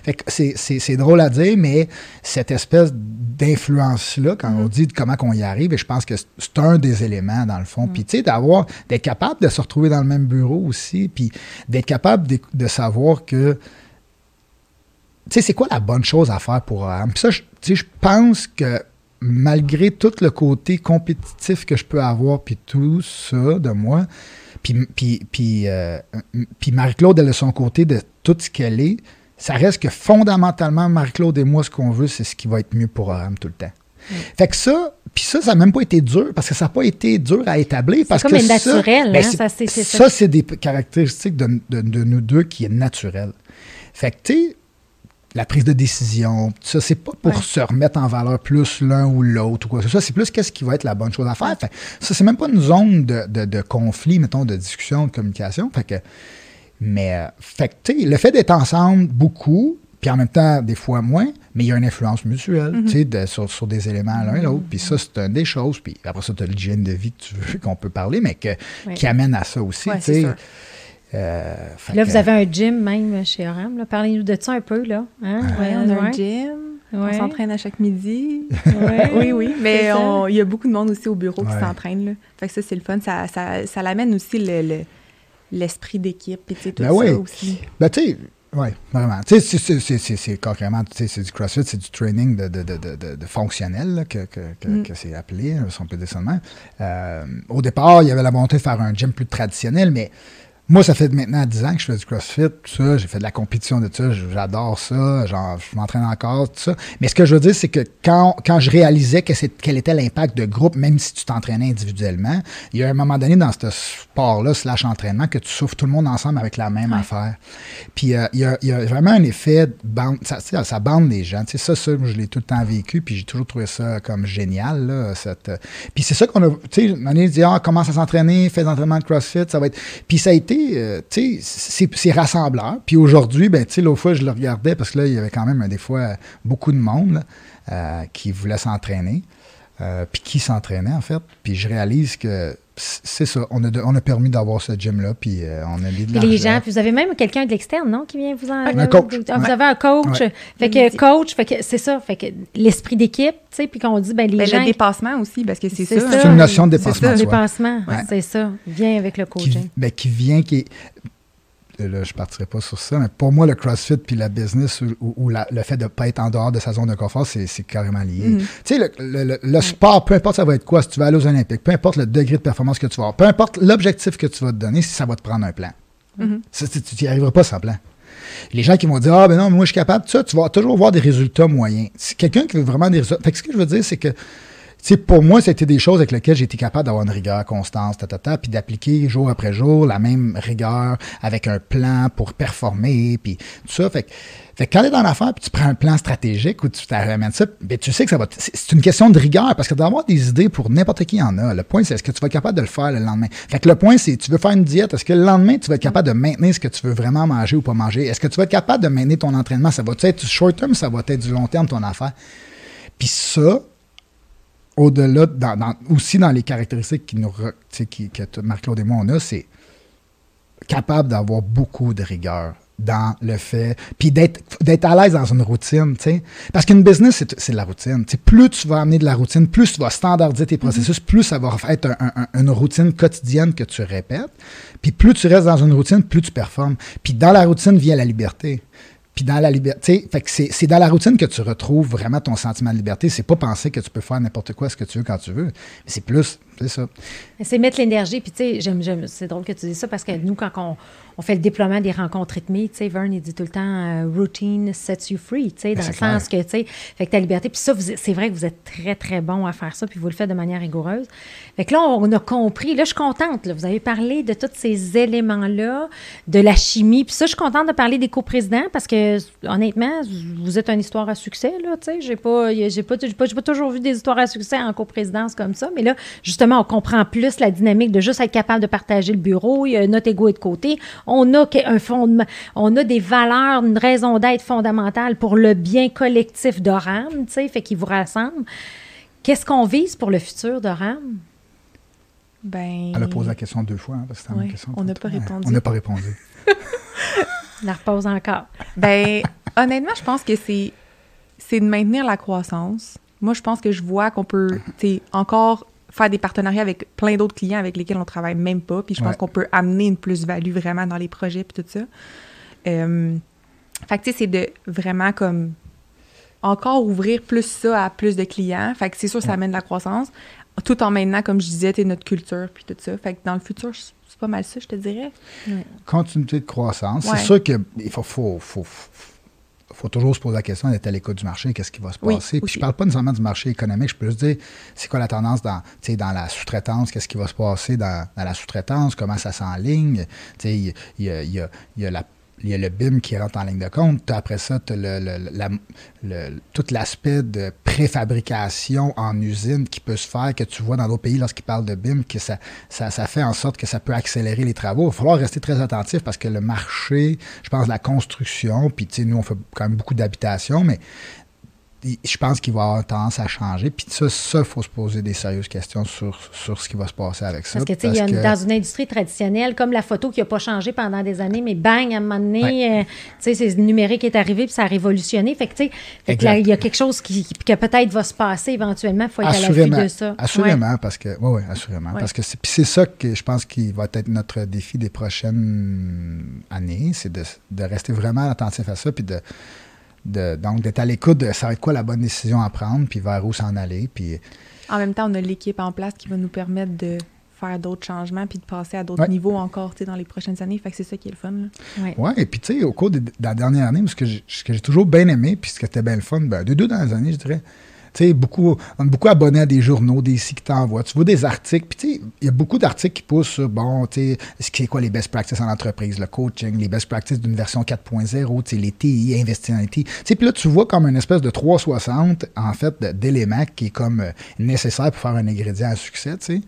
Fait que c'est, drôle à dire, mais cette espèce d'influence-là, quand on dit comment qu'on y arrive, et je pense que c'est- un des éléments, dans le fond. Puis, tu sais, d'avoir, d'être capable de se retrouver dans le même bureau aussi, puis d'être capable de, de savoir que, tu sais, c'est quoi la bonne chose à faire pour AM. Puis ça, tu sais, je pense que malgré tout le côté compétitif que je peux avoir, puis tout ça de moi, puis, euh, Marie-Claude, elle a son côté de tout ce qu'elle est, ça reste que fondamentalement, Marie-Claude et moi, ce qu'on veut, c'est ce qui va être mieux pour Oram tout le temps. Fait que ça, puis ça, ça n'a même pas été dur parce que ça n'a pas été dur à établir. Parce comme que ça, naturelle, ben, hein, c'est- ça, c'est- c'est ça. c'est des caractéristiques de, de- de nous deux qui est naturel. Fait que, tu la prise de décision, ça, c'est pas pour Ouais. se remettre en valeur plus l'un ou l'autre ou quoi que ce soit. C'est plus qu'est-ce qui va être la bonne chose à faire. Fait ça, c'est même pas une zone de, de- conflit, mettons, de discussion, de communication. Fait que, mais, euh, fait que, le fait d'être ensemble beaucoup, puis en même temps, des fois moins, mais il y a une influence mutuelle, tu sais, de- sur, sur des éléments l'un et l'autre. Puis ça, c'est une des choses. Puis après ça, tu as l'hygiène de vie que tu veux qu'on peut parler, mais que, qui amène à ça aussi, Ouais, tu c'est sais. sûr. Euh, Là, que- vous avez un gym même chez Oram. là. Parlez-nous de ça un peu, là. Hein? Ouais, on a un Ouais. gym. On s'entraîne à chaque midi. Ouais. oui, oui. Mais il y a beaucoup de monde aussi au bureau Ouais. qui s'entraîne. là. Fait que ça, c'est le fun. Ça, ça, ça l'amène aussi le- le- l'esprit d'équipe. Puis, tu sais, tout Ben ça oui. aussi. Ben, tu sais, oui, vraiment. Tu sais, c'est- c'est- c'est- c'est c'est carrément, tu sais, c'est du CrossFit, c'est du training de, de, de, de, fonctionnel là, que, que, que, Mm. que c'est appelé, là, si on peut dire ça. Euh, au départ, il y avait la volonté de faire un gym plus traditionnel, mais moi, ça fait maintenant 10 ans que je fais du CrossFit, tout ça, j'ai fait de la compétition de ça, j'adore ça, genre, je m'entraîne encore, tout ça. Mais ce que je veux dire, c'est que quand, quand je réalisais que quel était l'impact de groupe, même si tu t'entraînais individuellement, il y a un moment donné dans ce sport-là, slash entraînement, que tu souffres tout le monde ensemble avec la même affaire. Puis euh, il, y a, il y a vraiment un effet de bande, ça, bande les gens. Tu sais, ça, ça, moi, je l'ai tout le temps vécu, puis j'ai toujours trouvé ça comme génial. Là, cette, euh, puis c'est ça qu'on a, tu sais, on a dit, ah, commence à s'entraîner, fais des entraînements de CrossFit, ça va être... Puis ça a été, euh, c'est, rassembleur. Puis aujourd'hui, ben, l'autre fois, je le regardais, parce que là, il y avait quand même, des fois, beaucoup de monde euh, qui voulait s'entraîner. Euh, puis qui s'entraînait, en fait. Puis je réalise que c'est ça. On a, de- on a permis d'avoir ce gym-là, puis euh, on a mis de Puis les gens, puis vous avez même quelqu'un de l'externe, non, qui vient vous en. Un coach. Ah, Vous Ouais. avez un coach. Ouais. Fait que coach, fait que c'est ça. Fait que l'esprit d'équipe, tu sais, puis qu'on dit, ben les Ben, gens. le dépassement aussi, parce que c'est C'est ça. ça. C'est une notion de C'est dépassement ça. de soi. dépassement, Ouais. c'est ça. Vient avec le qui, coaching. ben, qui vient, qui est- Là, je ne partirai pas sur ça, mais pour moi, le CrossFit puis la business ou, ou- ou la- le fait de ne pas être en dehors de sa zone de confort, c'est carrément lié. Mhm. Tu sais, le, le- le- le sport, peu importe ça va être quoi, si tu vas aller aux Olympiques, peu importe le degré de performance que tu vas avoir, peu importe l'objectif que tu vas te donner, si ça va te prendre un plan. Mhm. Ça, tu n'y arriveras pas sans plan. Les gens qui vont dire Ah, ben non, moi, je suis capable ça, tu vas toujours voir des résultats moyens. C'est quelqu'un qui veut vraiment des résultats. Fait que ce que je veux dire, c'est que, tu sais, pour moi, c'était des choses avec lesquelles été capable d'avoir une rigueur constante, ta, ta, ta, puis d'appliquer jour après jour la même rigueur avec un plan pour performer, puis tout ça. Fait que, quand tu es dans l'affaire, puis tu prends un plan stratégique ou tu t'amènes ça, ben, tu sais que ça va. c'est une question de rigueur parce que d'avoir des idées pour n'importe qui en a. Le point, c'est est-ce que tu vas être capable de le faire le lendemain? Fait que le point, c'est tu veux faire une diète, est-ce que le lendemain, tu vas être capable de maintenir ce que tu veux vraiment manger ou pas manger? Est-ce que tu vas être capable de maintenir ton entraînement? Ça va être du short term, ça va être du long terme, ton affaire? Puis ça, au-delà, dans, dans- aussi dans les caractéristiques qui nous, qui, que Marc-Claude et moi, on a, c'est capable d'avoir beaucoup de rigueur dans le fait, puis d'être à l'aise dans une routine, tu sais. Parce qu'une business, c'est de la routine. Plus tu vas amener de la routine, plus tu vas standardiser tes processus, plus ça va être un- un- un- une routine quotidienne que tu répètes. Puis plus tu restes dans une routine, plus tu performes. Puis dans la routine vient la liberté. Puis dans la liberté, c'est c'est dans la routine que tu retrouves vraiment ton sentiment de liberté. C'est pas penser que tu peux faire n'importe quoi, ce que tu veux quand tu veux. C'est plus, c'est ça. C'est mettre l'énergie. Puis, tu sais, c'est drôle que tu dises ça parce que nous, quand on, on fait le déploiement des rencontres rythmées, tu sais, Vern, il dit tout le temps euh, routine sets you free, tu sais, dans Ben, le c'est sens que, tu sais, fait que ta liberté. Puis ça, c'est vrai que vous êtes très, très bon à faire ça, puis vous le faites de manière rigoureuse. Fait que là, on a compris. Là, je suis contente. là. vous avez parlé de tous ces éléments-là, de la chimie. Puis ça, je suis contente de parler des coprésidents parce que, honnêtement, vous êtes une histoire à succès, là, tu sais. J'ai pas, j'ai pas, pas, j'ai pas toujours vu des histoires à succès en coprésidence comme ça. Mais là, justement, on comprend plus la dynamique de juste être capable de partager le bureau. Il y a notre ego est de côté. On a un fondement, on a des valeurs, une raison d'être fondamentale pour le bien collectif d'Oram, tu sais, fait qu'ils vous rassemblent. Qu'est-ce qu'on vise pour le futur d'Oram? Ben, Elle a posé la question deux fois, hein, parce que c'était question. on n'a pas répondu. On n'a pas répondu. La repose encore. Ben, honnêtement, je pense que c'est c'est de maintenir la croissance. Moi, je pense que je vois qu'on peut, tu sais, encore faire des partenariats avec plein d'autres clients avec lesquels on travaille même pas. Puis je pense Ouais. qu'on peut amener une plus-value vraiment dans les projets puis tout ça. Euh, fait que, tu sais, c'est de vraiment comme encore ouvrir plus ça à plus de clients. Fait que c'est sûr, ça amène de la croissance. Tout en maintenant, comme je disais, notre culture puis tout ça. Fait que dans le futur, c'est pas mal ça, je te dirais. Continuité de croissance. Ouais. C'est sûr qu'il faut, faut, faut, faut toujours se poser la question d'être à l'écoute du marché, qu'est-ce qui va se Oui, passer? Puis aussi. je parle pas nécessairement du marché économique, je peux juste dire c'est quoi la tendance dans, dans la sous-traitance, qu'est-ce qui va se passer dans, dans la sous-traitance, comment ça s'enligne? Il y, y y y a la il y a le BIM qui rentre en ligne de compte. Après ça, tu as le, le- tout l'aspect de préfabrication en usine qui peut se faire, que tu vois dans d'autres pays lorsqu'ils parlent de BIM, que ça, ça, ça fait en sorte que ça peut accélérer les travaux. Il va falloir rester très attentif parce que le marché, je pense, la construction, puis tu sais, nous, on fait quand même beaucoup d'habitations, mais je pense qu'il va avoir tendance à changer. Puis ça, ça, il faut se poser des sérieuses questions sur, sur ce qui va se passer avec ça. Parce que, tu sais, que- dans une industrie traditionnelle, comme la photo qui n'a pas changé pendant des années, mais bang, à un moment donné, euh, tu sais, c'est le numérique qui est arrivé puis ça a révolutionné. Fait que, tu sais, il y a quelque chose qui, qui- que peut-être va se passer éventuellement. Il faut être à l'affût Assurément, de ça. assurément, parce que, oui, oui, assurément. Ouais. Parce que c'est ça que je pense qui va être notre défi des prochaines années, c'est de, de rester vraiment attentif à ça, puis de, de- donc d'être à l'écoute de ça va être quoi la bonne décision à prendre, puis vers où s'en aller, puis En même temps, on a l'équipe en place qui va nous permettre de faire d'autres changements puis de passer à d'autres Ouais. niveaux encore tu sais, dans les prochaines années. Fait que c'est ça qui est le fun. là. Ouais. Et puis tu sais, au cours de, de la dernière année, ce que j'ai, toujours bien aimé, puis ce qui était bien le fun, ben, de deux dernières années, je dirais, tu sais, beaucoup, on beaucoup abonnés à des journaux, des sites qui t'envoient. Tu vois des articles, puis tu sais, il y a beaucoup d'articles qui poussent sur, bon, tu sais, ce qui quoi les best practices en entreprise, le coaching, les best practices d'une version 4.0, tu sais, les TI, investir dans les TI. Tu sais, puis là, tu vois comme une espèce de 360, en fait, d'éléments qui est comme euh, nécessaire pour faire un ingrédient à succès, tu sais.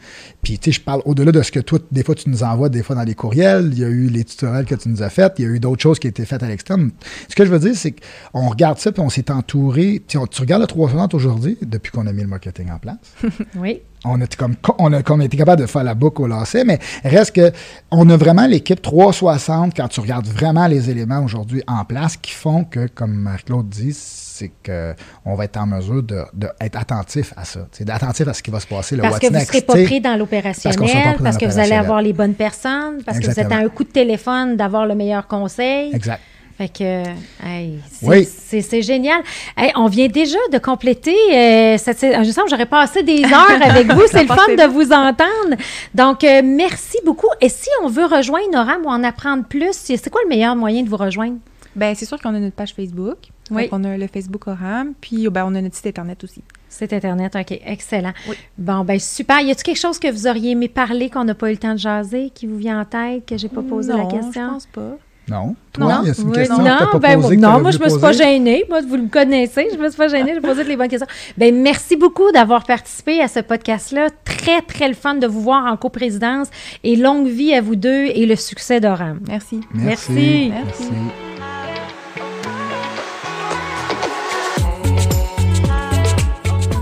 Puis, tu sais, je parle au-delà de ce que toi, des fois, tu nous envoies, des fois dans les courriels, il y a eu les tutoriels que tu nous as faits, il y a eu d'autres choses qui été faites à l'externe. Ce que je veux dire, c'est qu'on regarde ça, puis on s'est entouré. Tu regardes le 360 aujourd'hui, depuis qu'on a mis le marketing en place. Oui. On a, comme, on a comme été capable de faire la boucle au lacet, mais reste que on a vraiment l'équipe 360 quand tu regardes vraiment les éléments aujourd'hui en place qui font que, comme Marc-Claude dit, c'est qu'on va être en mesure d'être de, attentif à ça. Attentif à ce qui va se passer, le Parce que vous ne serez pas pris dans l'opérationnel, parce, que vous allez avoir les bonnes personnes, parce que vous êtes à un coup de téléphone d'avoir le meilleur conseil. Exact. Fait que, hey, c'est Oui. c'est- c'est génial. Hey, on vient déjà de compléter euh, cette sais- Je sens que j'aurais passé des heures avec vous. C'est le fun de vous entendre. Donc, euh, merci beaucoup. Et si on veut rejoindre Noram ou en apprendre plus, c'est quoi le meilleur moyen de vous rejoindre? Ben, c'est sûr qu'on a notre page Facebook. Oui. Donc, on a le Facebook Oram. Puis, ben, on a notre site Internet aussi. C'est Internet, OK, excellent. Oui. Bon, ben super. Y a-t-il quelque chose que vous auriez aimé parler, qu'on n'a pas eu le temps de jaser, qui vous vient en tête, que j'ai pas posé la Non, question? je pense pas. Non? Toi, Non, y a une Oui, question non, que t'as pas ben, posée, que non, t'aurais moi je me suis pas gênée. Moi, vous me connaissez, je me suis pas gênée. J'ai posé les bonnes questions. Ben merci beaucoup d'avoir participé à ce podcast-là. Très très le fun de vous voir en coprésidence et longue vie à vous deux et le succès d'Oram. Merci. Merci. Merci.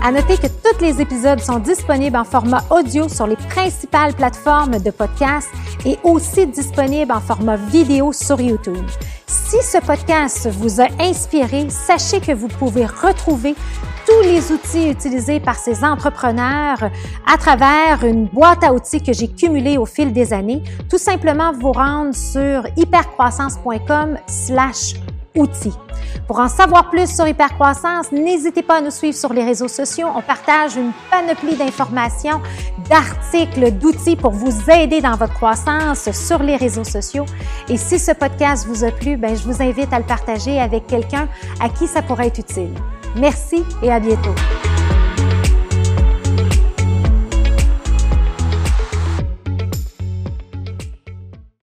À noter que tous les épisodes sont disponibles en format audio sur les principales plateformes de podcast et aussi disponibles en format vidéo sur YouTube. Si ce podcast vous a inspiré, sachez que vous pouvez retrouver tous les outils utilisés par ces entrepreneurs à travers une boîte à outils que j'ai cumulée au fil des années. Tout simplement vous rendre sur hypercroissance.com slash outils. Pour en savoir plus sur Hypercroissance, n'hésitez pas à nous suivre sur les réseaux sociaux. On partage une panoplie d'informations, d'articles, d'outils pour vous aider dans votre croissance sur les réseaux sociaux. Et si ce podcast vous a plu, ben, je vous invite à le partager avec quelqu'un à qui ça pourrait être utile. Merci et à bientôt.